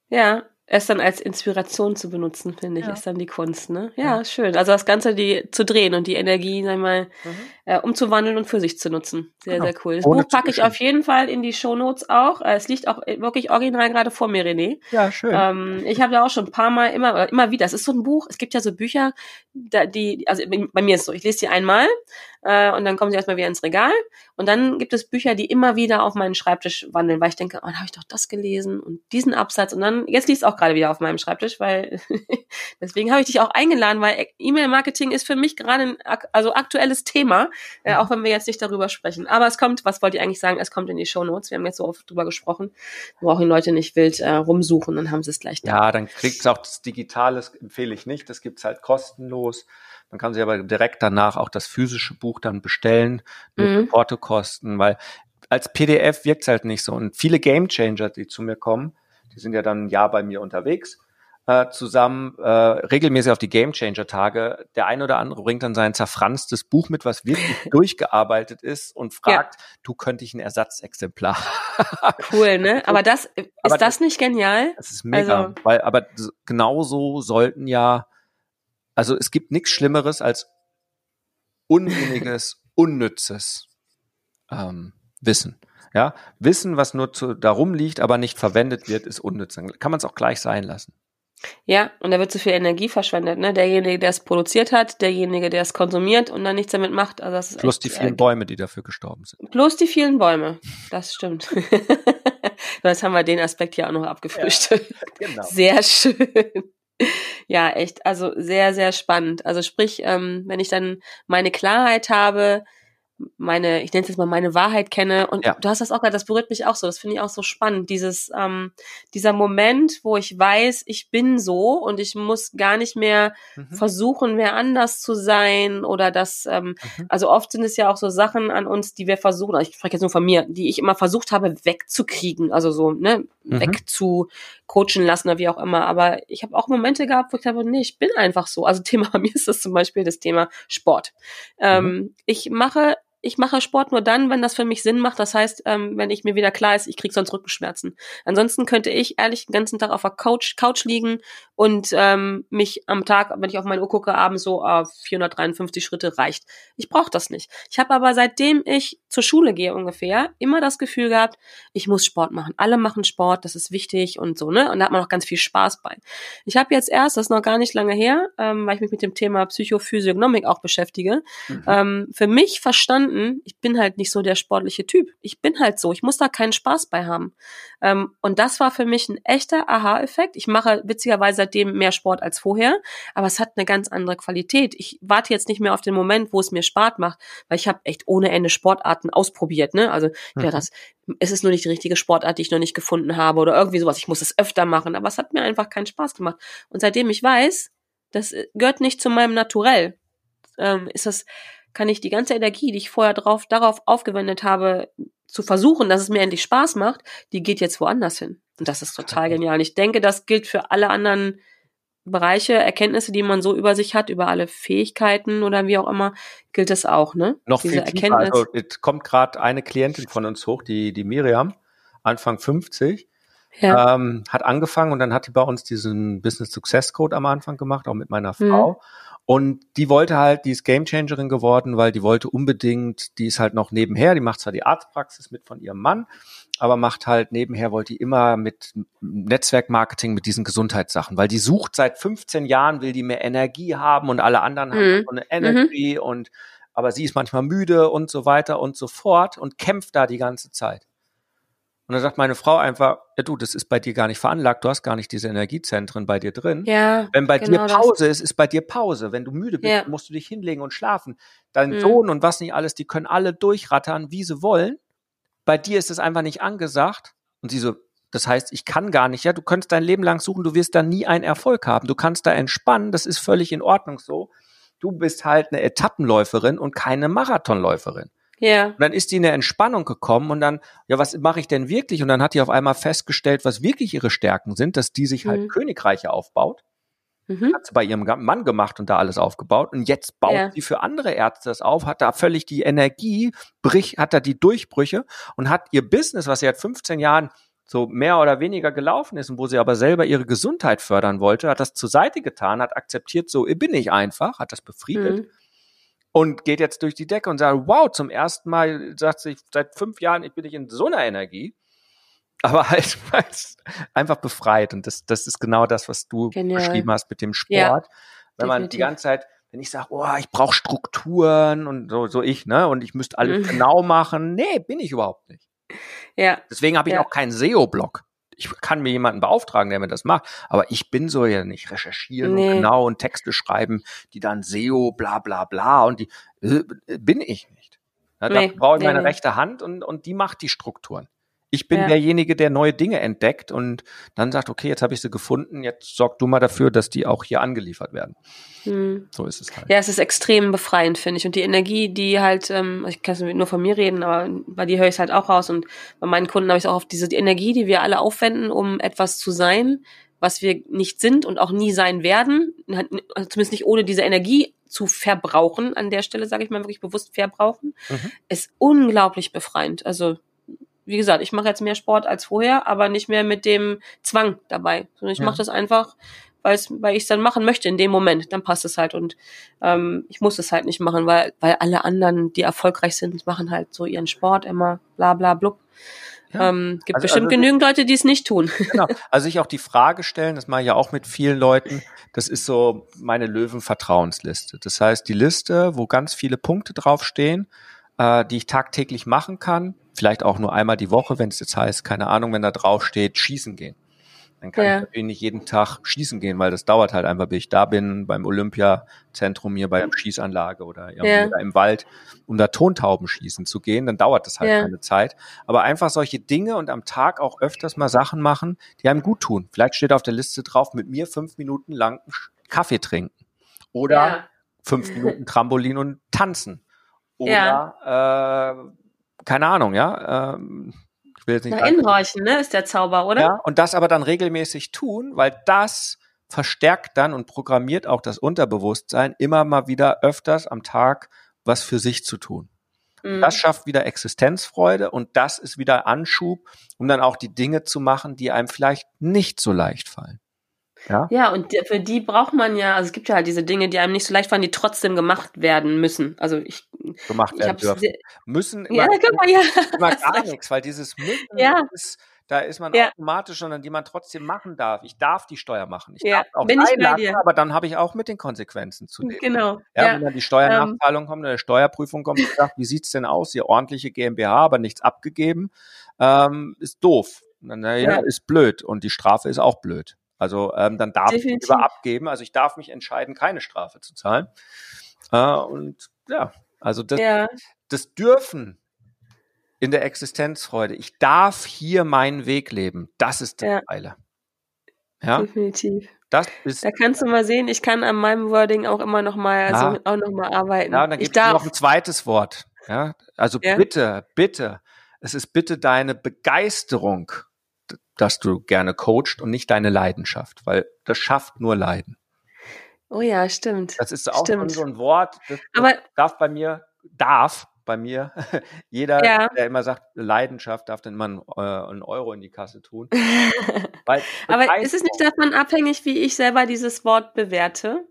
A: Ja, es dann als Inspiration zu benutzen, finde ich,
B: Ja.
A: ist dann die Kunst, ne? Ja,
B: Ja.
A: schön. Also das Ganze die zu drehen und die Energie, sag ich mal, äh, umzuwandeln und für sich zu nutzen. Sehr,
B: Genau.
A: sehr cool. Das
B: Ohne
A: Buch packe ich auf jeden Fall in die Shownotes auch. Äh, Es liegt auch äh, wirklich original gerade vor mir, René.
B: Ja, schön.
A: Ähm, ich habe da auch schon ein paar Mal immer, immer wieder. Es ist so ein Buch. Es gibt ja so Bücher, da, die, also bei mir ist es so, ich lese die einmal äh, und dann kommen sie erstmal wieder ins Regal. Und dann gibt es Bücher, die immer wieder auf meinen Schreibtisch wandeln, weil ich denke, oh, dann habe ich doch das gelesen und diesen Absatz. Und dann, jetzt liest es auch gerade wieder auf meinem Schreibtisch, weil deswegen habe ich dich auch eingeladen, weil E-Mail-Marketing ist für mich gerade ein also aktuelles Thema, äh, auch wenn wir jetzt nicht darüber sprechen. Aber es kommt, was wollte ich eigentlich sagen, es kommt in die Shownotes. Wir haben jetzt so oft drüber gesprochen. Wir brauchen die Leute nicht wild äh, rumsuchen, dann haben sie es gleich da.
B: ja, dann kriegt's auch das Digitale, das empfehle ich nicht. Das gibt's halt kostenlos. Man kann sich aber direkt danach auch das physische Buch dann bestellen mit
A: Mhm.
B: Portokosten, weil als PDF wirkt's halt nicht so. Und viele Gamechanger, die zu mir kommen, die sind ja dann ein Jahr bei mir unterwegs, äh, zusammen äh, regelmäßig auf die Gamechanger-Tage. Der eine oder andere bringt dann sein zerfranstes Buch mit, was wirklich durchgearbeitet ist und fragt, du könnte ich ein Ersatzexemplar.
A: Cool, ne? Aber das, ist
B: Aber
A: das nicht genial?
B: Das ist mega,
A: Also-
B: weil aber genauso sollten ja, also es gibt nichts Schlimmeres als unsinniges, unnützes ähm, Wissen. Ja, Wissen, was nur zu, darum liegt, aber nicht verwendet wird, ist unnütz. Dann kann man es auch gleich sein lassen.
A: Ja, und da wird zu viel Energie verschwendet, ne? Derjenige, der es produziert hat, derjenige, der es konsumiert und dann nichts damit macht. Also das ist
B: Plus die vielen äh, Bäume, die dafür gestorben sind.
A: Plus die vielen Bäume. Das stimmt. Jetzt haben wir den Aspekt hier auch noch abgefrühstückt. Ja, genau. Sehr schön. Ja, echt. Also sehr, sehr spannend. Also sprich, ähm, wenn ich dann meine Klarheit habe, meine, ich nenne es jetzt mal meine Wahrheit kenne. Und ja. du hast das auch gerade, das berührt mich auch so. Das finde ich auch so spannend. Dieses, ähm, dieser Moment, wo ich weiß, ich bin so und ich muss gar nicht mehr mhm. versuchen, wer anders zu sein oder das, ähm, mhm. also oft sind es ja auch so Sachen an uns, die wir versuchen, also ich spreche jetzt nur von mir, die ich immer versucht habe, wegzukriegen, also so, ne, mhm. Wegzucoachen lassen oder wie auch immer. Aber ich habe auch Momente gehabt, wo ich dachte, nee, ich bin einfach so. Also Thema bei mir ist das zum Beispiel das Thema Sport. Mhm. Ähm, ich mache ich mache Sport nur dann, wenn das für mich Sinn macht. Das heißt, ähm, wenn ich mir wieder klar ist, ich krieg sonst Rückenschmerzen. Ansonsten könnte ich ehrlich den ganzen Tag auf der Couch, Couch liegen und ähm, mich am Tag, wenn ich auf meine Uhr gucke, abends so äh, 453 Schritte reicht. Ich brauche das nicht. Ich habe aber seitdem ich zur Schule gehe ungefähr immer das Gefühl gehabt, ich muss Sport machen. Alle machen Sport, das ist wichtig und so ne. Und da hat man auch ganz viel Spaß bei. Ich habe jetzt erst, das ist noch gar nicht lange her, ähm, weil ich mich mit dem Thema Psychophysiognomik auch beschäftige, mhm. ähm, für mich verstanden verstanden, ich bin halt nicht so der sportliche Typ. Ich bin halt so, ich muss da keinen Spaß bei haben. Ähm, und das war für mich ein echter Aha-Effekt. Ich mache witzigerweise seitdem mehr Sport als vorher, aber es hat eine ganz andere Qualität. Ich warte jetzt nicht mehr auf den Moment, wo es mir Spaß macht, weil ich habe echt ohne Ende Sportarten ausprobiert. Ne? Also mhm. ja, das es ist nur nicht die richtige Sportart, die ich noch nicht gefunden habe oder irgendwie sowas. Ich muss es öfter machen, aber es hat mir einfach keinen Spaß gemacht. Und seitdem ich weiß, das gehört nicht zu meinem Naturell, ähm, ist das kann ich die ganze Energie, die ich vorher drauf, darauf aufgewendet habe, zu versuchen, dass es mir endlich Spaß macht, die geht jetzt woanders hin. Und das ist total genial. Und ich denke, das gilt für alle anderen Bereiche, Erkenntnisse, die man so über sich hat, über alle Fähigkeiten oder wie auch immer, gilt das auch, ne?
B: Noch Diese viel tiefer. Erkenntnis. Also, es kommt gerade eine Klientin von uns hoch, die, die Miriam, Anfang 50, ja. ähm, hat angefangen und dann hat die bei uns diesen Business Success Code am Anfang gemacht, auch mit meiner mhm. Frau. Mhm. Und die wollte halt, die ist Gamechangerin geworden, weil die wollte unbedingt, die ist halt noch nebenher, die macht zwar die Arztpraxis mit von ihrem Mann, aber macht halt nebenher, wollte die immer mit Netzwerkmarketing, mit diesen Gesundheitssachen, weil die sucht seit 15 Jahren, will die mehr Energie haben und alle anderen mhm. haben so eine Energie mhm. und aber sie ist manchmal müde und so weiter und so fort und kämpft da die ganze Zeit. Und dann sagt meine Frau einfach, ja du, das ist bei dir gar nicht veranlagt, du hast gar nicht diese Energiezentren bei dir drin.
A: Ja,
B: Wenn bei genau dir Pause das. ist, ist bei dir Pause. Wenn du müde bist, ja. musst du dich hinlegen und schlafen. Dein mhm. Sohn und was nicht alles, die können alle durchrattern, wie sie wollen. Bei dir ist es einfach nicht angesagt. Und sie so, das heißt, ich kann gar nicht, ja, du könntest dein Leben lang suchen, du wirst da nie einen Erfolg haben. Du kannst da entspannen, das ist völlig in Ordnung so. Du bist halt eine Etappenläuferin und keine Marathonläuferin.
A: Ja.
B: Und dann ist die in eine Entspannung gekommen und dann, ja, was mache ich denn wirklich? Und dann hat die auf einmal festgestellt, was wirklich ihre Stärken sind, dass die sich halt mhm. Königreiche aufbaut. Mhm. Hat sie bei ihrem Mann gemacht und da alles aufgebaut. Und jetzt baut ja. sie für andere Ärzte das auf, hat da völlig die Energie, brich, hat da die Durchbrüche und hat ihr Business, was sie seit 15 Jahren so mehr oder weniger gelaufen ist und wo sie aber selber ihre Gesundheit fördern wollte, hat das zur Seite getan, hat akzeptiert, so bin ich einfach, hat das befriedet mhm und geht jetzt durch die Decke und sagt, wow, zum ersten Mal sagt sich seit fünf Jahren, ich bin nicht in so einer Energie. Aber halt einfach befreit. Und das, das ist genau das, was du Genial. beschrieben hast mit dem Sport. Ja, wenn man die ganze Zeit, wenn ich sage, oh, ich brauche Strukturen und so, so ich, ne? Und ich müsste alles mhm. genau machen. Nee, bin ich überhaupt nicht.
A: Ja.
B: Deswegen habe ich
A: ja.
B: auch keinen SEO-Blog ich kann mir jemanden beauftragen, der mir das macht, aber ich bin so ja nicht recherchieren nee. und genau und Texte schreiben, die dann SEO, bla bla bla und die äh, bin ich nicht. Ja, nee, da brauche ich nee, meine rechte Hand und, und die macht die Strukturen. Ich bin ja. derjenige, der neue Dinge entdeckt und dann sagt, okay, jetzt habe ich sie gefunden, jetzt sorg du mal dafür, dass die auch hier angeliefert werden. Hm. So ist es halt.
A: Ja, es ist extrem befreiend, finde ich. Und die Energie, die halt, ähm, ich kann nur von mir reden, aber bei dir höre ich es halt auch raus. Und bei meinen Kunden habe ich auch auf diese die Energie, die wir alle aufwenden, um etwas zu sein, was wir nicht sind und auch nie sein werden, zumindest nicht ohne diese Energie zu verbrauchen, an der Stelle sage ich mal wirklich bewusst verbrauchen, mhm. ist unglaublich befreiend. Also wie gesagt, ich mache jetzt mehr Sport als vorher, aber nicht mehr mit dem Zwang dabei, sondern ich ja. mache das einfach, weil ich es dann machen möchte in dem Moment. Dann passt es halt und ähm, ich muss es halt nicht machen, weil weil alle anderen, die erfolgreich sind, machen halt so ihren Sport immer, bla bla blub. Ja. Ähm, gibt also, bestimmt also, genügend Leute, die es nicht tun.
B: Genau. Also sich auch die Frage stellen, das mache ich ja auch mit vielen Leuten, das ist so meine Löwen-Vertrauensliste. Das heißt, die Liste, wo ganz viele Punkte draufstehen, äh, die ich tagtäglich machen kann, vielleicht auch nur einmal die Woche, wenn es jetzt heißt, keine Ahnung, wenn da drauf steht, schießen gehen. Dann kann ja. ich natürlich nicht jeden Tag schießen gehen, weil das dauert halt einfach, bis ich da bin, beim Olympiazentrum hier bei der Schießanlage oder, ja. oder im Wald, um da Tontauben schießen zu gehen, dann dauert das halt ja. keine Zeit. Aber einfach solche Dinge und am Tag auch öfters mal Sachen machen, die einem gut tun. Vielleicht steht auf der Liste drauf, mit mir fünf Minuten lang Kaffee trinken. Oder fünf Minuten Trampolin und tanzen. Oder äh, keine Ahnung, ja. Ähm,
A: ich will jetzt nicht Nach innen horchen, ne, ist der Zauber, oder?
B: Ja, und das aber dann regelmäßig tun, weil das verstärkt dann und programmiert auch das Unterbewusstsein, immer mal wieder öfters am Tag was für sich zu tun. Mhm. Das schafft wieder Existenzfreude und das ist wieder Anschub, um dann auch die Dinge zu machen, die einem vielleicht nicht so leicht fallen.
A: Ja? ja, und für die braucht man ja, also es gibt ja halt diese Dinge, die einem nicht so leicht fallen, die trotzdem gemacht werden müssen. Also ich
B: gemacht werden
A: ich dürfen.
B: Müssen
A: immer, ja, mal, ja.
B: immer gar nichts, weil dieses müssen
A: ja.
B: ist, da ist man ja. automatisch, sondern die man trotzdem machen darf. Ich darf die Steuer machen. Ich
A: ja,
B: darf auch
A: bin dir.
B: aber dann habe ich auch mit den Konsequenzen zu leben.
A: Genau.
B: Ja, ja. wenn dann die Steuernachzahlung ähm, kommt, eine Steuerprüfung kommt und sagt, wie sieht's denn aus? Ihr ordentliche GmbH, aber nichts abgegeben, ähm, ist doof. Naja, ja. ist blöd und die Strafe ist auch blöd. Also ähm, dann darf Definitiv. ich lieber abgeben. Also ich darf mich entscheiden, keine Strafe zu zahlen. Äh, und ja, also das, ja. das dürfen in der Existenzfreude. Ich darf hier meinen Weg leben. Das ist das ja. Geile.
A: Ja? Definitiv.
B: Das ist,
A: da kannst du mal sehen, ich kann an meinem Wording auch immer noch mal, also ja. auch noch mal arbeiten.
B: Ja, und dann gibt es noch ein zweites Wort. Ja, also ja. bitte, bitte, es ist bitte deine Begeisterung dass du gerne coacht und nicht deine Leidenschaft, weil das schafft nur Leiden.
A: Oh ja, stimmt.
B: Das ist auch
A: stimmt.
B: so ein Wort, das,
A: Aber,
B: darf bei mir, darf bei mir, jeder, ja. der immer sagt, Leidenschaft, darf dann immer einen, äh, einen Euro in die Kasse tun.
A: Aber ist es nicht davon abhängig, wie ich selber dieses Wort bewerte?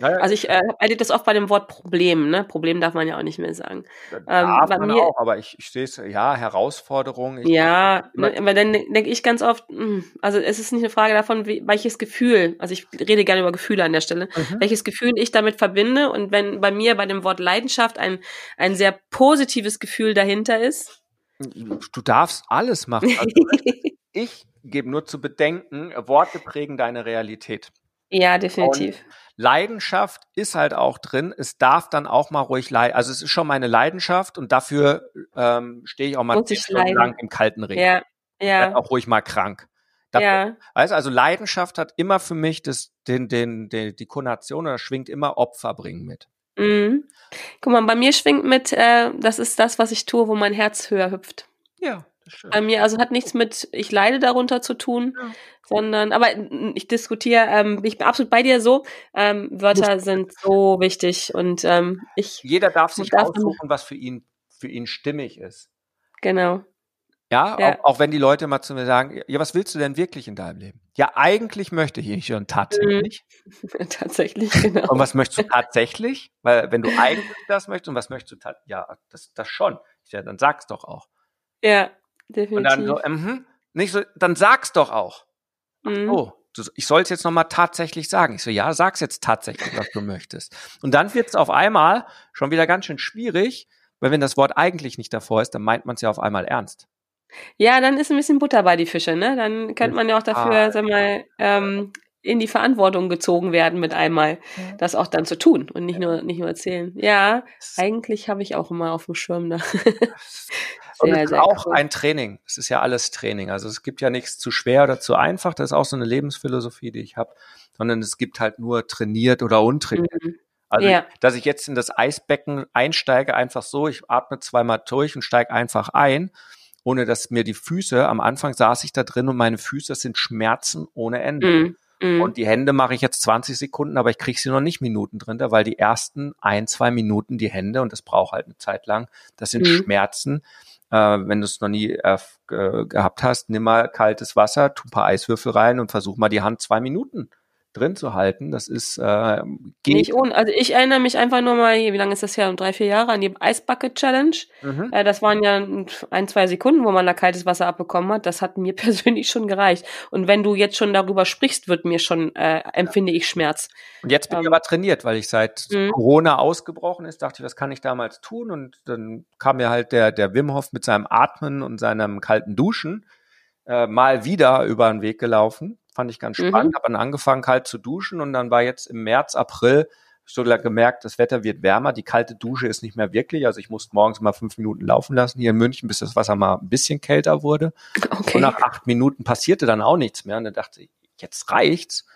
A: Ja, ja. Also ich äh, erlebe das oft bei dem Wort Problem, ne? Problem darf man ja auch nicht mehr sagen.
B: Ähm, darf bei man mir, auch, aber ich, ich sehe es, ja, Herausforderung. Ich,
A: ja, ne, aber dann denke ich ganz oft, hm, also es ist nicht eine Frage davon, wie, welches Gefühl, also ich rede gerne über Gefühle an der Stelle, mhm. welches Gefühl ich damit verbinde und wenn bei mir bei dem Wort Leidenschaft ein, ein sehr positives Gefühl dahinter ist.
B: Du darfst alles machen. Also ich gebe nur zu bedenken, Worte prägen deine Realität.
A: Ja, definitiv.
B: Und Leidenschaft ist halt auch drin. Es darf dann auch mal ruhig leiden. Also es ist schon meine Leidenschaft und dafür ähm, stehe ich auch mal zehn Stunden lang im kalten Regen.
A: Ja, ja.
B: Auch ruhig mal krank. Dafür,
A: ja.
B: Weißt, also Leidenschaft hat immer für mich das, den, den, den, die Konnotation oder schwingt immer Opfer bringen mit.
A: Mhm. Guck mal, bei mir schwingt mit, äh, das ist das, was ich tue, wo mein Herz höher hüpft.
B: Ja.
A: Bei mir, also hat nichts mit, ich leide darunter zu tun, ja. sondern, aber ich diskutiere, ähm, ich bin absolut bei dir so, ähm, Wörter sind so wichtig und ähm, ich.
B: Jeder darf sich darf aussuchen, was für ihn, für ihn stimmig ist.
A: Genau.
B: Ja, ja. Auch, auch, wenn die Leute mal zu mir sagen, ja, was willst du denn wirklich in deinem Leben? Ja, eigentlich möchte ich schon tatsächlich.
A: Mhm. tatsächlich, genau.
B: Und was möchtest du tatsächlich? Weil wenn du eigentlich das möchtest und was möchtest du tatsächlich? Ja, das, das schon. Ja, dann sag's doch auch.
A: Ja. Definitiv. Und
B: dann so, mhm, nicht so, dann sag's doch auch. Mhm. Oh, ich soll es jetzt nochmal tatsächlich sagen. Ich so, ja, sag's jetzt tatsächlich, was du möchtest. Und dann wird's auf einmal schon wieder ganz schön schwierig, weil wenn das Wort eigentlich nicht davor ist, dann meint man es ja auf einmal ernst.
A: Ja, dann ist ein bisschen Butter bei die Fische, ne? Dann könnte man ja auch dafür, ah, sag mal, ähm, in die Verantwortung gezogen werden mit einmal, das auch dann zu tun und nicht nur nicht nur erzählen. Ja, eigentlich habe ich auch immer auf dem Schirm da.
B: und es ist auch cool. ein Training. Es ist ja alles Training. Also es gibt ja nichts zu schwer oder zu einfach. Das ist auch so eine Lebensphilosophie, die ich habe, sondern es gibt halt nur trainiert oder untrainiert. Mhm. Also, ja. dass ich jetzt in das Eisbecken einsteige, einfach so, ich atme zweimal durch und steige einfach ein, ohne dass mir die Füße, am Anfang saß ich da drin und meine Füße sind Schmerzen ohne Ende. Mhm. Und die Hände mache ich jetzt 20 Sekunden, aber ich kriege sie noch nicht Minuten drin, da, weil die ersten ein, zwei Minuten die Hände, und das braucht halt eine Zeit lang, das sind mhm. Schmerzen. Äh, wenn du es noch nie äh, gehabt hast, nimm mal kaltes Wasser, tu ein paar Eiswürfel rein und versuch mal die Hand zwei Minuten drin zu halten. Das ist äh,
A: geht. Nicht ohne. Also ich erinnere mich einfach nur mal, wie lange ist das her? Um drei, vier Jahre an die Ice Bucket Challenge. Mhm. Äh, das waren ja ein, zwei Sekunden, wo man da kaltes Wasser abbekommen hat. Das hat mir persönlich schon gereicht. Und wenn du jetzt schon darüber sprichst, wird mir schon, äh, empfinde ich Schmerz.
B: Und jetzt bin ähm, ich aber trainiert, weil ich seit mhm. Corona ausgebrochen ist, dachte ich, was kann ich damals tun? Und dann kam mir halt der, der Wim Hof mit seinem Atmen und seinem kalten Duschen äh, mal wieder über den Weg gelaufen. Fand ich ganz mhm. spannend. Mhm. Habe dann angefangen, kalt zu duschen und dann war jetzt im März, April so gemerkt, das Wetter wird wärmer, die kalte Dusche ist nicht mehr wirklich. Also ich musste morgens mal fünf Minuten laufen lassen hier in München, bis das Wasser mal ein bisschen kälter wurde. Okay. Und nach acht Minuten passierte dann auch nichts mehr. Und dann dachte ich, jetzt reicht's.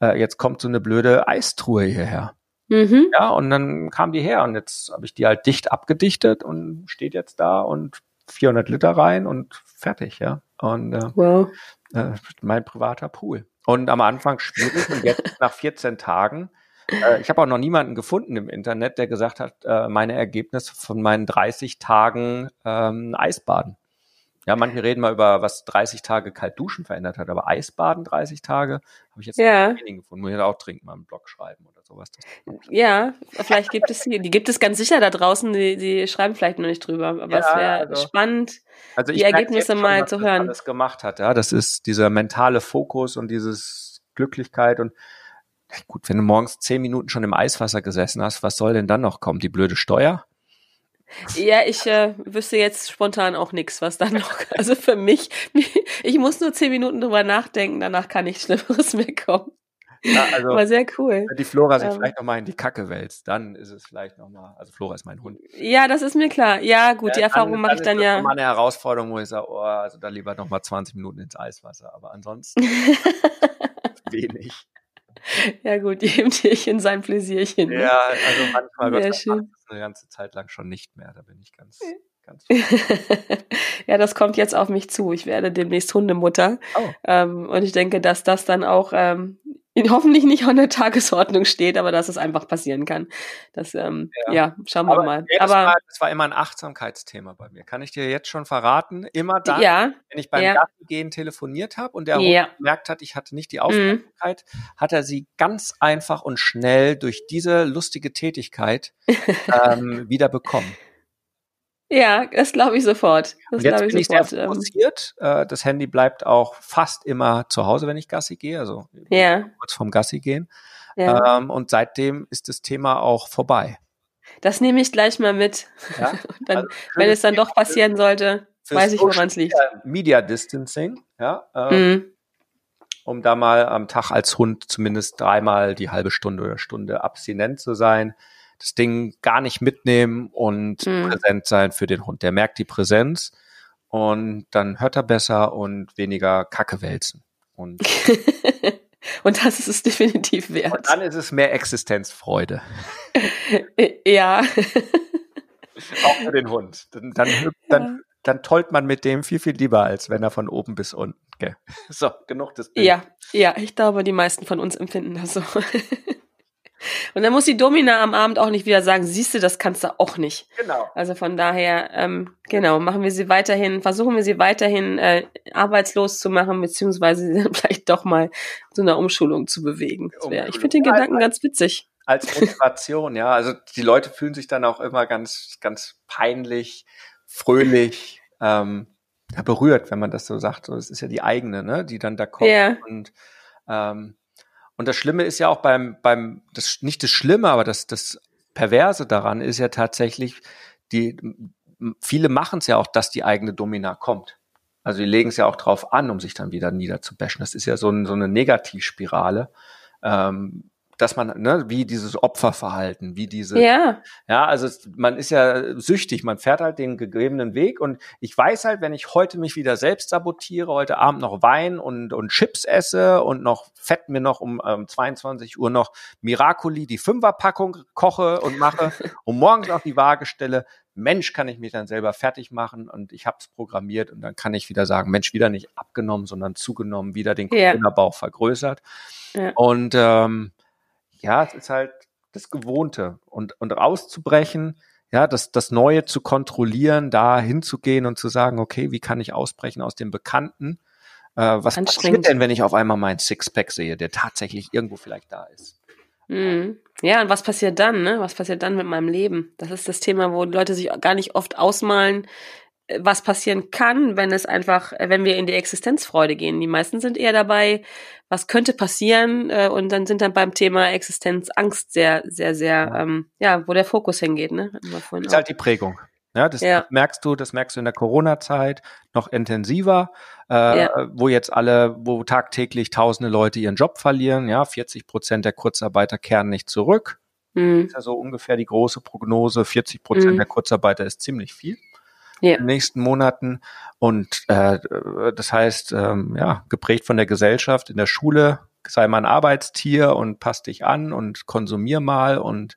B: Äh, jetzt kommt so eine blöde Eistruhe hierher. Mhm. Ja, und dann kam die her und jetzt habe ich die halt dicht abgedichtet und steht jetzt da und 400 Liter rein und fertig, ja. Und äh, wow. äh, mein privater Pool. Und am Anfang schwierig und jetzt nach 14 Tagen äh, ich habe auch noch niemanden gefunden im Internet, der gesagt hat, äh, meine Ergebnisse von meinen 30 Tagen ähm, Eisbaden. Ja, manche reden mal über, was 30 Tage kalt duschen verändert hat, aber Eisbaden 30 Tage habe ich jetzt ja. nicht gefunden. Muss ich auch trinken, mal einen Blog schreiben oder sowas.
A: Ja, vielleicht gibt es die, die gibt es ganz sicher da draußen, die, die schreiben vielleicht noch nicht drüber, aber ja, es wäre also, spannend, also die Ergebnisse mal schon, zu hören.
B: Was das gemacht hat, ja, das ist dieser mentale Fokus und dieses Glücklichkeit und gut, wenn du morgens zehn Minuten schon im Eiswasser gesessen hast, was soll denn dann noch kommen? Die blöde Steuer?
A: Ja, ich äh, wüsste jetzt spontan auch nichts, was dann noch. Also für mich, ich muss nur zehn Minuten drüber nachdenken, danach kann nichts Schlimmeres mehr kommen. Ja, also, War sehr cool.
B: Wenn die Flora sich ähm, vielleicht nochmal in die Kacke wälzt, dann ist es vielleicht nochmal, also Flora ist mein Hund.
A: Ja, das ist mir klar. Ja, gut, ja, die Erfahrung mache ich dann ja. Das ist
B: mal eine Herausforderung, wo ich sage, oh, also da lieber nochmal 20 Minuten ins Eiswasser, aber ansonsten wenig.
A: Ja gut, jedem Tierchen sein Pläsierchen.
B: Ne? Ja, also manchmal Gott das eine ganze Zeit lang schon nicht mehr. Da bin ich ganz, ganz.
A: ja, das kommt jetzt auf mich zu. Ich werde demnächst Hundemutter. Oh. Ähm, und ich denke, dass das dann auch ähm, hoffentlich nicht an der Tagesordnung steht, aber dass es einfach passieren kann. Das, ähm, ja. ja schauen wir aber mal.
B: Aber mal, das war immer ein Achtsamkeitsthema bei mir. Kann ich dir jetzt schon verraten? Immer dann, ja. wenn ich beim ja. gehen telefoniert habe und der ja. Hund gemerkt hat, ich hatte nicht die Aufmerksamkeit, mhm. hat er sie ganz einfach und schnell durch diese lustige Tätigkeit ähm, wieder bekommen.
A: Ja, das glaube ich sofort. Das
B: jetzt ich bin ich sofort. sehr ähm. fokussiert. Äh, das Handy bleibt auch fast immer zu Hause, wenn ich Gassi gehe, also ja. kurz vorm Gassi gehen. Ja. Ähm, und seitdem ist das Thema auch vorbei.
A: Das nehme ich gleich mal mit. Ja? dann, also wenn es dann doch passieren sollte, weiß ich, woran es liegt.
B: Media Distancing, ja. Ähm, mhm. Um da mal am Tag als Hund zumindest dreimal die halbe Stunde oder Stunde abstinent zu sein das Ding gar nicht mitnehmen und mhm. präsent sein für den Hund. Der merkt die Präsenz und dann hört er besser und weniger Kacke wälzen. Und,
A: und das ist es definitiv wert. Und
B: dann ist es mehr Existenzfreude.
A: ja.
B: Auch für den Hund. Dann, dann, dann, dann tollt man mit dem viel, viel lieber, als wenn er von oben bis unten. Okay. So, genug des
A: Bildes. Ja, ja, ich glaube, die meisten von uns empfinden das so. Und dann muss die Domina am Abend auch nicht wieder sagen, siehst du, das kannst du auch nicht.
B: Genau.
A: Also von daher, ähm, genau, machen wir sie weiterhin, versuchen wir sie weiterhin äh, arbeitslos zu machen, beziehungsweise sie dann vielleicht doch mal zu einer Umschulung zu bewegen. Wär, ich finde den Gedanken ganz witzig.
B: Als Motivation, ja. Also die Leute fühlen sich dann auch immer ganz, ganz peinlich, fröhlich, ähm, berührt, wenn man das so sagt. So, das ist ja die eigene, ne, die dann da kommt. Ja. Und ähm, und das Schlimme ist ja auch beim, beim, das, nicht das Schlimme, aber das, das Perverse daran ist ja tatsächlich, die, viele machen es ja auch, dass die eigene Domina kommt. Also die legen es ja auch drauf an, um sich dann wieder niederzubashen. Das ist ja so, ein, so eine Negativspirale. Ähm, dass man, ne, wie dieses Opferverhalten, wie diese, ja, ja also es, man ist ja süchtig, man fährt halt den gegebenen Weg und ich weiß halt, wenn ich heute mich wieder selbst sabotiere, heute Abend noch Wein und, und Chips esse und noch fett mir noch um ähm, 22 Uhr noch Miracoli, die Fünferpackung koche und mache und morgens auf die Waage stelle, Mensch, kann ich mich dann selber fertig machen und ich habe es programmiert und dann kann ich wieder sagen, Mensch, wieder nicht abgenommen, sondern zugenommen, wieder den Corona-Bauch vergrößert. Ja. Und ähm, ja, es ist halt das Gewohnte und, und rauszubrechen, ja, das, das Neue zu kontrollieren, da hinzugehen und zu sagen, okay, wie kann ich ausbrechen aus dem Bekannten? Äh, was passiert denn, wenn ich auf einmal meinen Sixpack sehe, der tatsächlich irgendwo vielleicht da ist?
A: Mhm. Ja, und was passiert dann, ne? Was passiert dann mit meinem Leben? Das ist das Thema, wo Leute sich gar nicht oft ausmalen, was passieren kann, wenn es einfach, äh, wenn wir in die Existenzfreude gehen. Die meisten sind eher dabei, was könnte passieren, äh, und dann sind dann beim Thema Existenzangst sehr, sehr, sehr, ja, ähm, ja wo der Fokus hingeht, ne?
B: Das ist halt die Prägung. Ja, das ja. merkst du, das merkst du in der Corona-Zeit noch intensiver, äh, ja. wo jetzt alle, wo tagtäglich tausende Leute ihren Job verlieren, ja, 40 Prozent der Kurzarbeiter kehren nicht zurück. Mhm. Das ist ja so ungefähr die große Prognose. 40 Prozent mhm. der Kurzarbeiter ist ziemlich viel ja. in den nächsten Monaten. Und äh, das heißt, ähm, ja, geprägt von der Gesellschaft in der Schule, sei mal ein Arbeitstier und passt dich an und konsumier mal und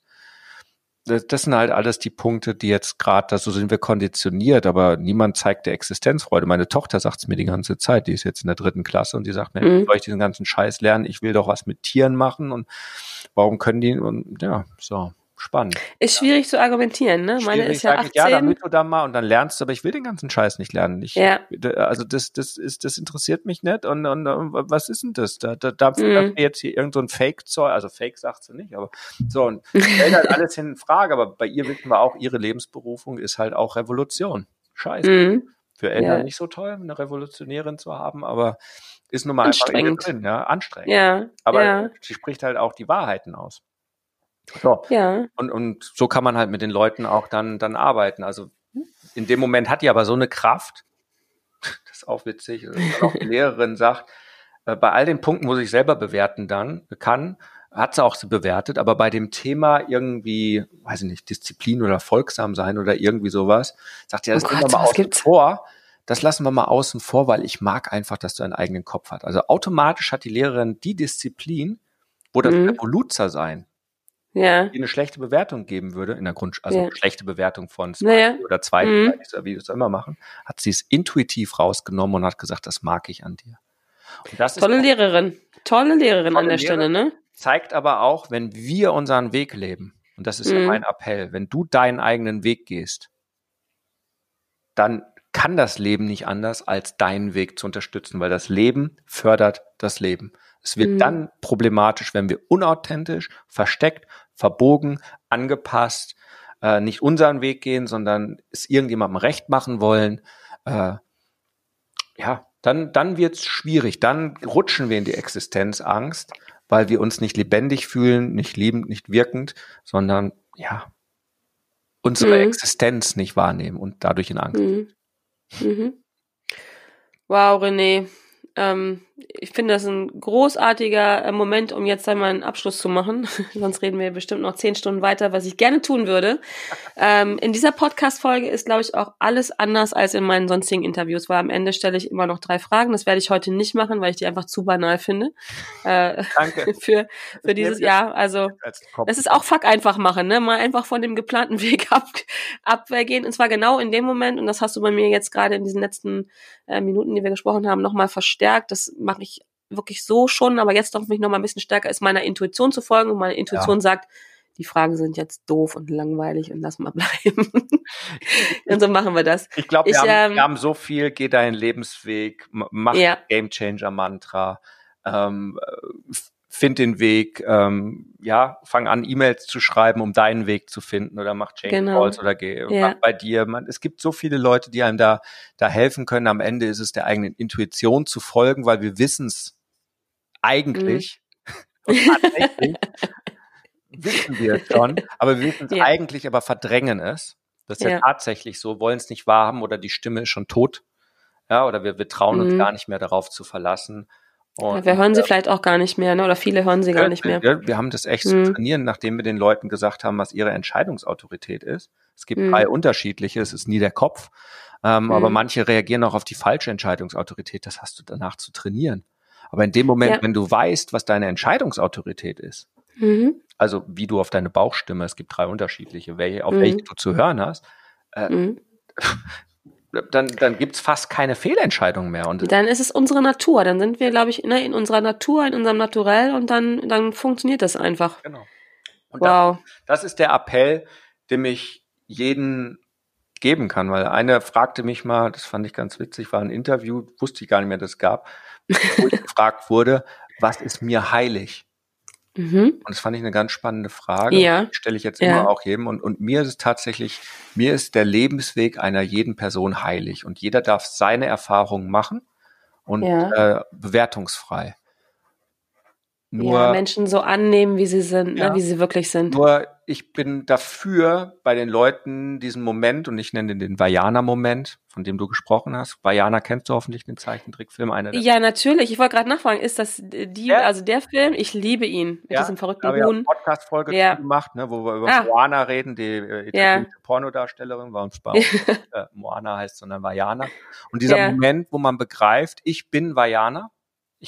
B: das, das sind halt alles die Punkte, die jetzt gerade, so sind wir konditioniert, aber niemand zeigt der Existenzfreude. Meine Tochter sagt es mir die ganze Zeit, die ist jetzt in der dritten Klasse und die sagt, mir, mhm. soll ich diesen ganzen Scheiß lernen? Ich will doch was mit Tieren machen und warum können die und ja, so spannend.
A: Ist schwierig zu argumentieren, ne? Meine ist ja 18.
B: ja, damit du da mal und dann lernst du, aber ich will den ganzen Scheiß nicht lernen. Ich, ja. Also das, das ist, das interessiert mich nicht und, und, und was ist denn das? Da, da, da mhm. jetzt hier irgend so ein Fake-Zeug, also Fake sagt sie nicht, aber so und stellt halt alles in Frage, aber bei ihr wissen wir auch, ihre Lebensberufung ist halt auch Revolution. Scheiße. Mhm. Für Eltern ja. nicht so toll, eine Revolutionärin zu haben, aber ist nun mal einfach drin, ja, anstrengend. Ja. Aber ja. sie spricht halt auch die Wahrheiten aus. So. Ja. Und, und so kann man halt mit den Leuten auch dann, dann arbeiten. Also in dem Moment hat die aber so eine Kraft, das ist auch witzig, auch die Lehrerin sagt, äh, bei all den Punkten, wo sich selber bewerten dann kann, hat sie auch sie bewertet, aber bei dem Thema irgendwie, weiß ich nicht, Disziplin oder folgsam sein oder irgendwie sowas, sagt ja, das oh Gott, wir mal außen vor. Das lassen wir mal außen vor, weil ich mag einfach, dass du einen eigenen Kopf hast. Also automatisch hat die Lehrerin die Disziplin, wo das mhm. Revoluzer sein ja. die eine schlechte Bewertung geben würde, in der Grund, also ja. schlechte Bewertung von zwei naja. oder zwei, mhm. wie wir es immer machen, hat sie es intuitiv rausgenommen und hat gesagt, das mag ich an dir.
A: tolle Lehrerin, tolle Lehrerin tolle an der Lehrerin, Stelle, ne?
B: Zeigt aber auch, wenn wir unseren Weg leben, und das ist mhm. ja mein Appell, wenn du deinen eigenen Weg gehst, dann kann das Leben nicht anders, als deinen Weg zu unterstützen, weil das Leben fördert das Leben. Es wird mhm. dann problematisch, wenn wir unauthentisch, versteckt, verbogen, angepasst, äh, nicht unseren Weg gehen, sondern es irgendjemandem recht machen wollen. Äh, ja, dann, dann wird's schwierig. Dann rutschen wir in die Existenzangst, weil wir uns nicht lebendig fühlen, nicht liebend, nicht wirkend, sondern ja, unsere mhm. Existenz nicht wahrnehmen und dadurch in Angst. Mhm. Mhm.
A: Wow, René, ähm, ich finde das ein großartiger äh, Moment, um jetzt einmal einen Abschluss zu machen. Sonst reden wir bestimmt noch zehn Stunden weiter, was ich gerne tun würde. Ähm, in dieser Podcast-Folge ist, glaube ich, auch alles anders als in meinen sonstigen Interviews, weil am Ende stelle ich immer noch drei Fragen. Das werde ich heute nicht machen, weil ich die einfach zu banal finde. Äh, Danke. für, für dieses Jahr. Also, das ist auch fuck einfach machen, ne? Mal einfach von dem geplanten Weg ab, abgehen. Und zwar genau in dem Moment, und das hast du bei mir jetzt gerade in diesen letzten äh, Minuten, die wir gesprochen haben, nochmal verstärkt. Das mache ich wirklich so schon, aber jetzt doch mich noch mal ein bisschen stärker ist, meiner Intuition zu folgen und meine Intuition ja. sagt, die Fragen sind jetzt doof und langweilig und lass mal bleiben. und so machen wir das.
B: Ich glaube, wir, ähm, wir, haben so viel, geh deinen Lebensweg, mach ja. Game Changer Mantra, ähm, find den Weg, ähm, ja, fang an, E-Mails zu schreiben, um deinen Weg zu finden oder mach Change genau. Calls oder geh ja. bei dir. Man, es gibt so viele Leute, die einem da, da helfen können. Am Ende ist es der eigenen Intuition zu folgen, weil wir wissen es eigentlich. Mhm. wissen wir es schon, aber wir wissen es ja. eigentlich, aber verdrängen es. Das ist ja, ja tatsächlich so, wollen es nicht wahrhaben oder die Stimme ist schon tot. Ja, oder wir, wir trauen mhm. uns gar nicht mehr darauf zu verlassen.
A: Und, wir hören sie vielleicht auch gar nicht mehr, ne? oder viele hören sie gar nicht mehr.
B: Ja, wir haben das echt mhm. zu trainieren, nachdem wir den Leuten gesagt haben, was ihre Entscheidungsautorität ist. Es gibt mhm. drei unterschiedliche, es ist nie der Kopf, ähm, mhm. aber manche reagieren auch auf die falsche Entscheidungsautorität. Das hast du danach zu trainieren. Aber in dem Moment, ja. wenn du weißt, was deine Entscheidungsautorität ist, mhm. also wie du auf deine Bauchstimme, es gibt drei unterschiedliche, welche, auf mhm. welche du zu hören hast, äh, dann, dann gibt's fast keine Fehlentscheidung mehr. Und
A: dann ist es unsere Natur. Dann sind wir, glaube ich, ne, in unserer Natur, in unserem Naturell und dann, dann funktioniert das einfach. Genau.
B: Und wow. Das, das ist der Appell, dem ich jeden geben kann, weil eine fragte mich mal, das fand ich ganz witzig, war ein Interview, wusste ich gar nicht mehr, dass es gab, wo ich gefragt wurde, was ist mir heilig? Mhm. Und das fand ich eine ganz spannende Frage. Ja. Stelle ich jetzt ja. immer auch jedem. Und, und mir ist es tatsächlich, mir ist der Lebensweg einer jeden Person heilig. Und jeder darf seine Erfahrungen machen und ja. äh, bewertungsfrei.
A: Nur, ja, Menschen so annehmen, wie sie sind, ne, ja, ne, wie sie wirklich sind.
B: Nur ich bin dafür, bei den Leuten diesen Moment, und ich nenne den Vajana-Moment, von dem du gesprochen hast. Vajana kennst du hoffentlich den Zeichentrickfilm. Einer
A: ja, natürlich. Ich wollte gerade nachfragen, ist das die, ja. also der Film? Ich liebe ihn mit ja, diesem verrückten Huhn. Haben
B: eine Podcast-Folge ja. gemacht, ne, wo wir über ah. Moana reden, die äh, ja. Pornodarstellerin, warum es bei uns äh, Moana heißt, sondern Vajana. Und dieser Moment, wo man begreift, ich bin Vajana,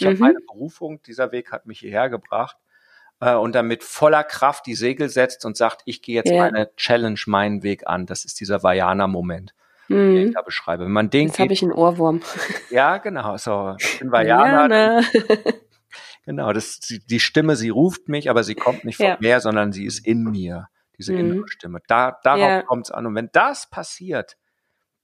B: ich mhm. habe meine Berufung, dieser Weg hat mich hierher gebracht äh, und damit voller Kraft die Segel setzt und sagt, ich gehe jetzt ja. meine Challenge, meinen Weg an. Das ist dieser Vajana-Moment, mhm. den ich da beschreibe. Wenn man den
A: jetzt habe ich einen Ohrwurm.
B: Ja, genau. So, ich bin Vajana. Genau, das, die, die Stimme, sie ruft mich, aber sie kommt nicht von ja. mir, sondern sie ist in mir, diese mhm. innere Stimme. Da, darauf ja. kommt es an. Und wenn das passiert,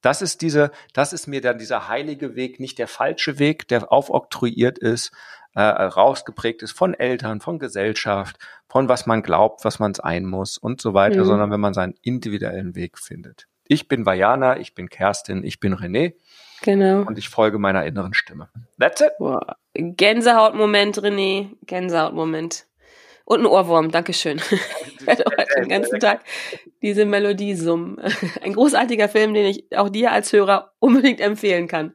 B: das ist diese, das ist mir dann dieser heilige Weg, nicht der falsche Weg, der aufoktroyiert ist, äh, rausgeprägt ist von Eltern, von Gesellschaft, von was man glaubt, was man sein muss und so weiter, mhm. sondern wenn man seinen individuellen Weg findet. Ich bin Vajana, ich bin Kerstin, ich bin René. Genau. Und ich folge meiner inneren Stimme. That's it.
A: Wow. Gänsehautmoment, René. Gänsehautmoment. Und ein Ohrwurm, Dankeschön. ich werde heute den ganzen Tag diese Melodie summen. Ein großartiger Film, den ich auch dir als Hörer unbedingt empfehlen kann.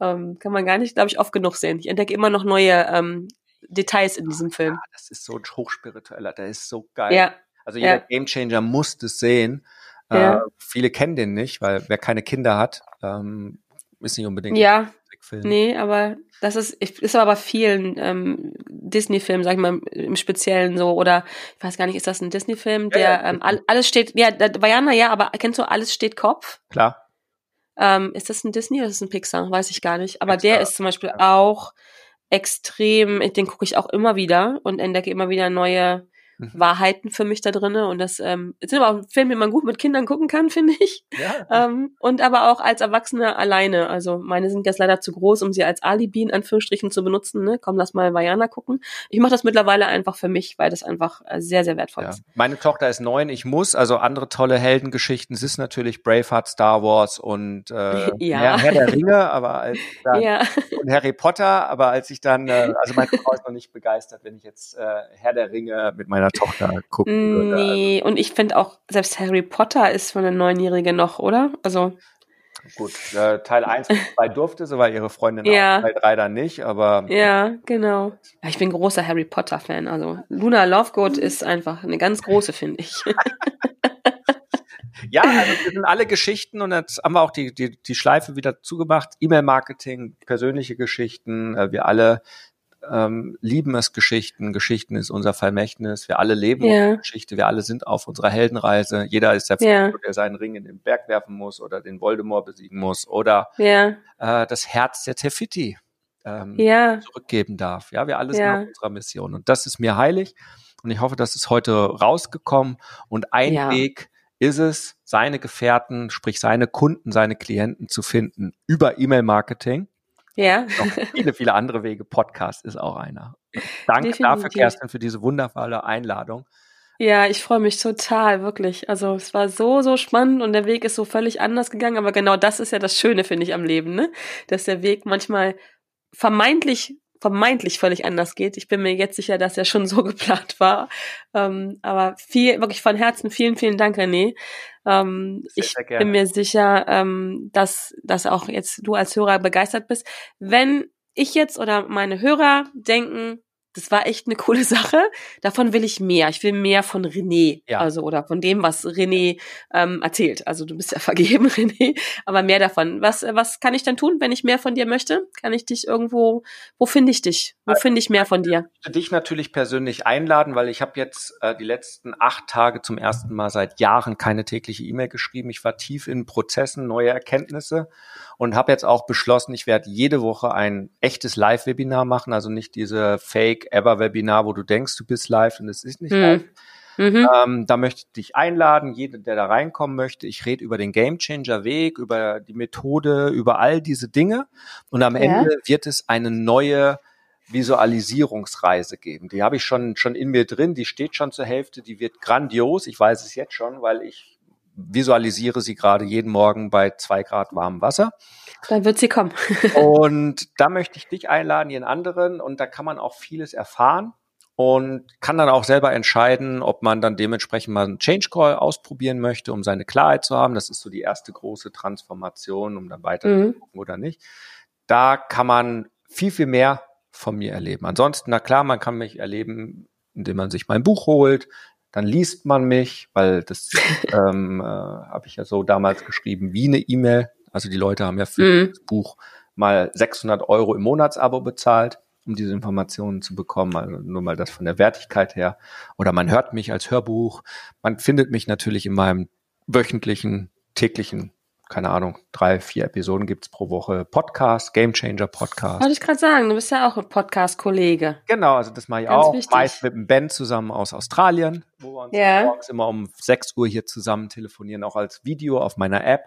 A: Ähm, kann man gar nicht, glaube ich, oft genug sehen. Ich entdecke immer noch neue ähm, Details in diesem Film. Ja,
B: das ist so ein hochspiritueller, der ist so geil. Ja. Also jeder ja. Gamechanger muss das sehen. Ja. Äh, viele kennen den nicht, weil wer keine Kinder hat, ähm, ist nicht unbedingt.
A: Ja, nee, aber das ist, ist aber bei vielen ähm, Disney-Filmen, sag ich mal, im Speziellen so, oder ich weiß gar nicht, ist das ein Disney-Film, der ja, ja. Ähm, alles steht, ja, Vajana, ja, aber kennst du Alles steht Kopf?
B: Klar.
A: Ähm, ist das ein Disney oder ist das ein Pixar? Weiß ich gar nicht. Aber Pixar. der ist zum Beispiel auch extrem, den gucke ich auch immer wieder und entdecke immer wieder neue. Wahrheiten für mich da drinne und das ähm, sind aber auch Filme, die man gut mit Kindern gucken kann, finde ich. Ja. Ähm, und aber auch als Erwachsene alleine. Also meine sind jetzt leider zu groß, um sie als Alibi in Anführungsstrichen zu benutzen. Ne? Komm, lass mal Vajana gucken. Ich mache das mittlerweile einfach für mich, weil das einfach äh, sehr, sehr wertvoll ja. ist.
B: Meine Tochter ist neun, ich muss. Also andere tolle Heldengeschichten. Es ist natürlich Braveheart, Star Wars und äh, ja. Herr, Herr der Ringe, aber als dann, ja. und Harry Potter, aber als ich dann, äh, also meine Frau ist noch nicht begeistert, wenn ich jetzt äh, Herr der Ringe mit meiner Tochter gucken
A: würde. Nee, also. und ich finde auch, selbst Harry Potter ist von der Neunjährige noch, oder? Also.
B: Gut, äh, Teil 1 und 2 durfte sie, weil ihre Freundin ja. auch, Teil 3 dann nicht, aber.
A: Ja, genau. Ich bin großer Harry Potter-Fan. Also Luna Lovegood ist einfach eine ganz große, finde ich.
B: ja, also wir sind alle Geschichten und jetzt haben wir auch die, die, die Schleife wieder zugemacht. E-Mail-Marketing, persönliche Geschichten, äh, wir alle ähm, lieben es Geschichten. Geschichten ist unser Vermächtnis. Wir alle leben ja. Geschichte. Wir alle sind auf unserer Heldenreise. Jeder ist der, ja. der seinen Ring in den Berg werfen muss oder den Voldemort besiegen muss oder ja. äh, das Herz der Tefiti ähm, ja. zurückgeben darf. Ja, wir alle sind auf unserer Mission. Und das ist mir heilig. Und ich hoffe, das ist heute rausgekommen. Und ein Weg ist es, seine Gefährten, sprich seine Kunden, seine Klienten zu finden über E-Mail-Marketing. Ja. Noch viele, viele andere Wege. Podcast ist auch einer. Danke Definitiv. dafür, Kerstin, für diese wundervolle Einladung.
A: Ja, ich freue mich total, wirklich. Also es war so, so spannend und der Weg ist so völlig anders gegangen, aber genau das ist ja das Schöne, finde ich, am Leben, ne? Dass der Weg manchmal vermeintlich vermeintlich völlig anders geht. Ich bin mir jetzt sicher, dass er schon so geplant war. Ähm, aber viel, wirklich von Herzen vielen, vielen Dank, René. Ähm, sehr, ich sehr bin mir sicher, ähm, dass, dass auch jetzt du als Hörer begeistert bist. Wenn ich jetzt oder meine Hörer denken, das war echt eine coole Sache. Davon will ich mehr. Ich will mehr von René, ja. also oder von dem, was René ähm, erzählt. Also du bist ja vergeben, René, aber mehr davon. Was was kann ich dann tun, wenn ich mehr von dir möchte? Kann ich dich irgendwo? Wo finde ich dich? Wo also, finde ich mehr von dir?
B: Ich dich natürlich persönlich einladen, weil ich habe jetzt äh, die letzten acht Tage zum ersten Mal seit Jahren keine tägliche E-Mail geschrieben. Ich war tief in Prozessen, neue Erkenntnisse und habe jetzt auch beschlossen, ich werde jede Woche ein echtes Live-Webinar machen, also nicht diese Fake-Ever-Webinar, wo du denkst, du bist live und es ist nicht mhm. live. Mhm. Ähm, da möchte ich dich einladen, jeder, der da reinkommen möchte. Ich rede über den Gamechanger Weg, über die Methode, über all diese Dinge. Und am ja. Ende wird es eine neue Visualisierungsreise geben. Die habe ich schon, schon in mir drin, die steht schon zur Hälfte, die wird grandios. Ich weiß es jetzt schon, weil ich visualisiere sie gerade jeden Morgen bei zwei Grad warmem Wasser.
A: Dann wird sie kommen.
B: und da möchte ich dich einladen, jeden anderen, und da kann man auch vieles erfahren und kann dann auch selber entscheiden, ob man dann dementsprechend mal einen Change Call ausprobieren möchte, um seine Klarheit zu haben. Das ist so die erste große Transformation, um dann weiter mhm. zu gucken oder nicht. Da kann man viel, viel mehr von mir erleben. Ansonsten, na klar, man kann mich erleben, indem man sich mein Buch holt, dann liest man mich, weil das ähm, äh, habe ich ja so damals geschrieben wie eine E-Mail. Also die Leute haben ja für mhm. das Buch mal 600 Euro im Monatsabo bezahlt, um diese Informationen zu bekommen. Also nur mal das von der Wertigkeit her. Oder man hört mich als Hörbuch. Man findet mich natürlich in meinem wöchentlichen, täglichen keine Ahnung, drei, vier Episoden gibt's pro Woche Podcast, Game Changer Podcast.
A: Wollte ich gerade sagen, du bist ja auch ein Podcast-Kollege.
B: Genau, also das mache ich Ganz auch. Wichtig. Meist mit einem Ben zusammen aus Australien, wo wir uns yeah. morgens immer um 6 Uhr hier zusammen telefonieren, auch als Video auf meiner App.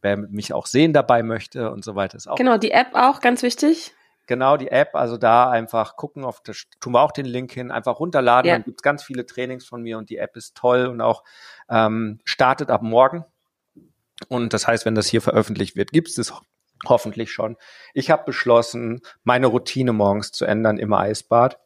B: Wer mich auch sehen dabei möchte und so weiter ist auch.
A: Genau, die App auch, ganz wichtig.
B: Genau, die App, also da einfach gucken, auf das tun wir auch den Link hin, einfach runterladen. Ja. Dann gibt's ganz viele Trainings von mir und die App ist toll und auch ähm, startet ab morgen. Und das heißt, wenn das hier veröffentlicht wird, gibt es das hoffentlich schon. Ich habe beschlossen, meine Routine morgens zu ändern im Eisbad.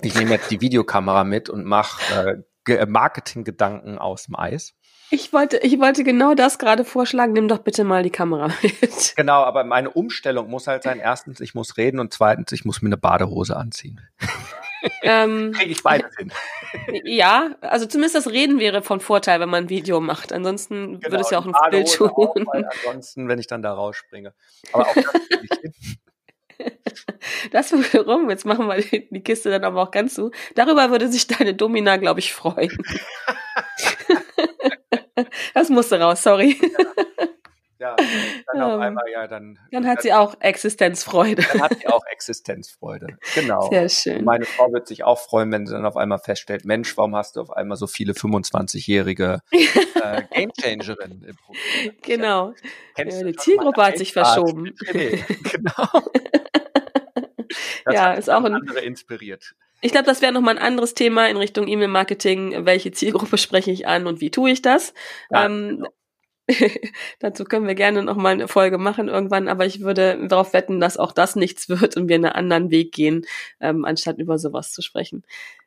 B: Ich nehme jetzt die Videokamera mit und mache äh, Marketinggedanken aus dem Eis.
A: Ich wollte, ich wollte genau das gerade vorschlagen. Nimm doch bitte mal die Kamera mit.
B: Genau, aber meine Umstellung muss halt sein: erstens, ich muss reden und zweitens, ich muss mir eine Badehose anziehen. Ähm, Kriege ich beides hin.
A: Ja, also zumindest das Reden wäre von Vorteil, wenn man ein Video macht. Ansonsten genau, würde es ja auch ein Bild tun. Auch,
B: ansonsten, wenn ich dann da rausspringe. Aber auch das kriege ich hin.
A: Das wiederum, jetzt machen wir die Kiste dann aber auch ganz zu. Darüber würde sich deine Domina, glaube ich, freuen. das musste raus, sorry. Ja
B: ja, dann auf ähm, einmal, ja, dann.
A: Dann hat sie auch Existenzfreude.
B: Dann hat sie auch Existenzfreude. Genau.
A: Sehr schön.
B: meine Frau wird sich auch freuen, wenn sie dann auf einmal feststellt, Mensch, warum hast du auf einmal so viele 25-jährige äh, Gamechangerinnen im
A: Programm? Genau. Ja, die Zielgruppe hat sich verschoben.
B: genau.
A: Das ja, ist auch ein
B: andere inspiriert.
A: Ich glaube, das wäre nochmal ein anderes Thema in Richtung E-Mail-Marketing. Welche Zielgruppe spreche ich an und wie tue ich das? Ja, ähm, genau. Dazu können wir gerne noch mal eine Folge machen irgendwann, aber ich würde darauf wetten, dass auch das nichts wird und wir einen anderen Weg gehen, ähm, anstatt über sowas zu sprechen.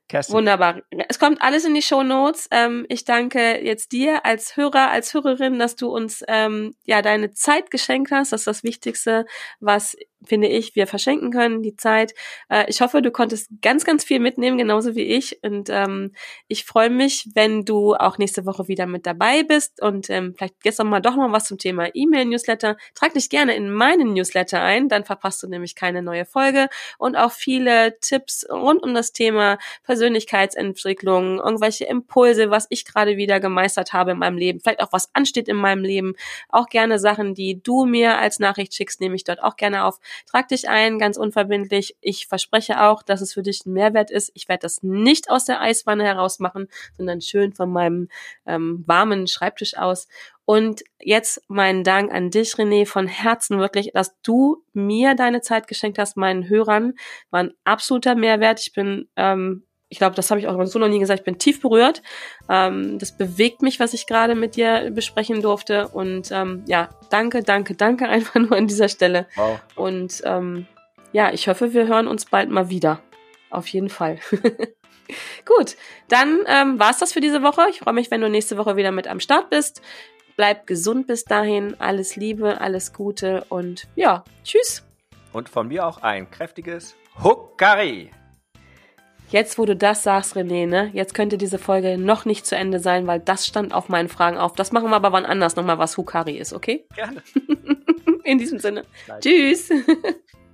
A: Kerstin. Wunderbar. Es kommt alles in die Show Notes. Ähm, ich danke jetzt dir als Hörer, als Hörerin, dass du uns ähm, ja deine Zeit geschenkt hast. Das ist das Wichtigste, was finde ich, wir verschenken können, die Zeit. Äh, ich hoffe, du konntest ganz, ganz viel mitnehmen, genauso wie ich. Und ähm, ich freue mich, wenn du auch nächste Woche wieder mit dabei bist und ähm, vielleicht gestern mal doch mal was zum Thema E-Mail-Newsletter. Trag dich gerne in meinen Newsletter ein, dann verpasst du nämlich keine neue Folge und auch viele Tipps rund um das Thema Persönlichkeitsentwicklung, irgendwelche Impulse, was ich gerade wieder gemeistert habe in meinem Leben, vielleicht auch was ansteht in meinem Leben. Auch gerne Sachen, die du mir als Nachricht schickst, nehme ich dort auch gerne auf. Trag dich ein, ganz unverbindlich. Ich verspreche auch, dass es für dich ein Mehrwert ist. Ich werde das nicht aus der Eiswanne heraus machen, sondern schön von meinem ähm, warmen Schreibtisch aus. Und jetzt meinen Dank an dich, René, von Herzen wirklich, dass du mir deine Zeit geschenkt hast, meinen Hörern. War ein absoluter Mehrwert. Ich bin ähm, ich glaube, das habe ich auch so noch nie gesagt, ich bin tief berührt. Ähm, das bewegt mich, was ich gerade mit dir besprechen durfte. Und ähm, ja, danke, danke, danke einfach nur an dieser Stelle. Wow. Und ähm, ja, ich hoffe, wir hören uns bald mal wieder. Auf jeden Fall. Gut, dann ähm, war das für diese Woche. Ich freue mich, wenn du nächste Woche wieder mit am Start bist. Bleib gesund bis dahin. Alles Liebe, alles Gute und ja, tschüss.
B: Und von mir auch ein kräftiges Huckari.
A: Jetzt, wo du das sagst, René, ne, jetzt könnte diese Folge noch nicht zu Ende sein, weil das stand auf meinen Fragen auf. Das machen wir aber wann anders nochmal, was Hukari ist, okay?
B: Gerne.
A: In diesem Sinne. Nein. Tschüss.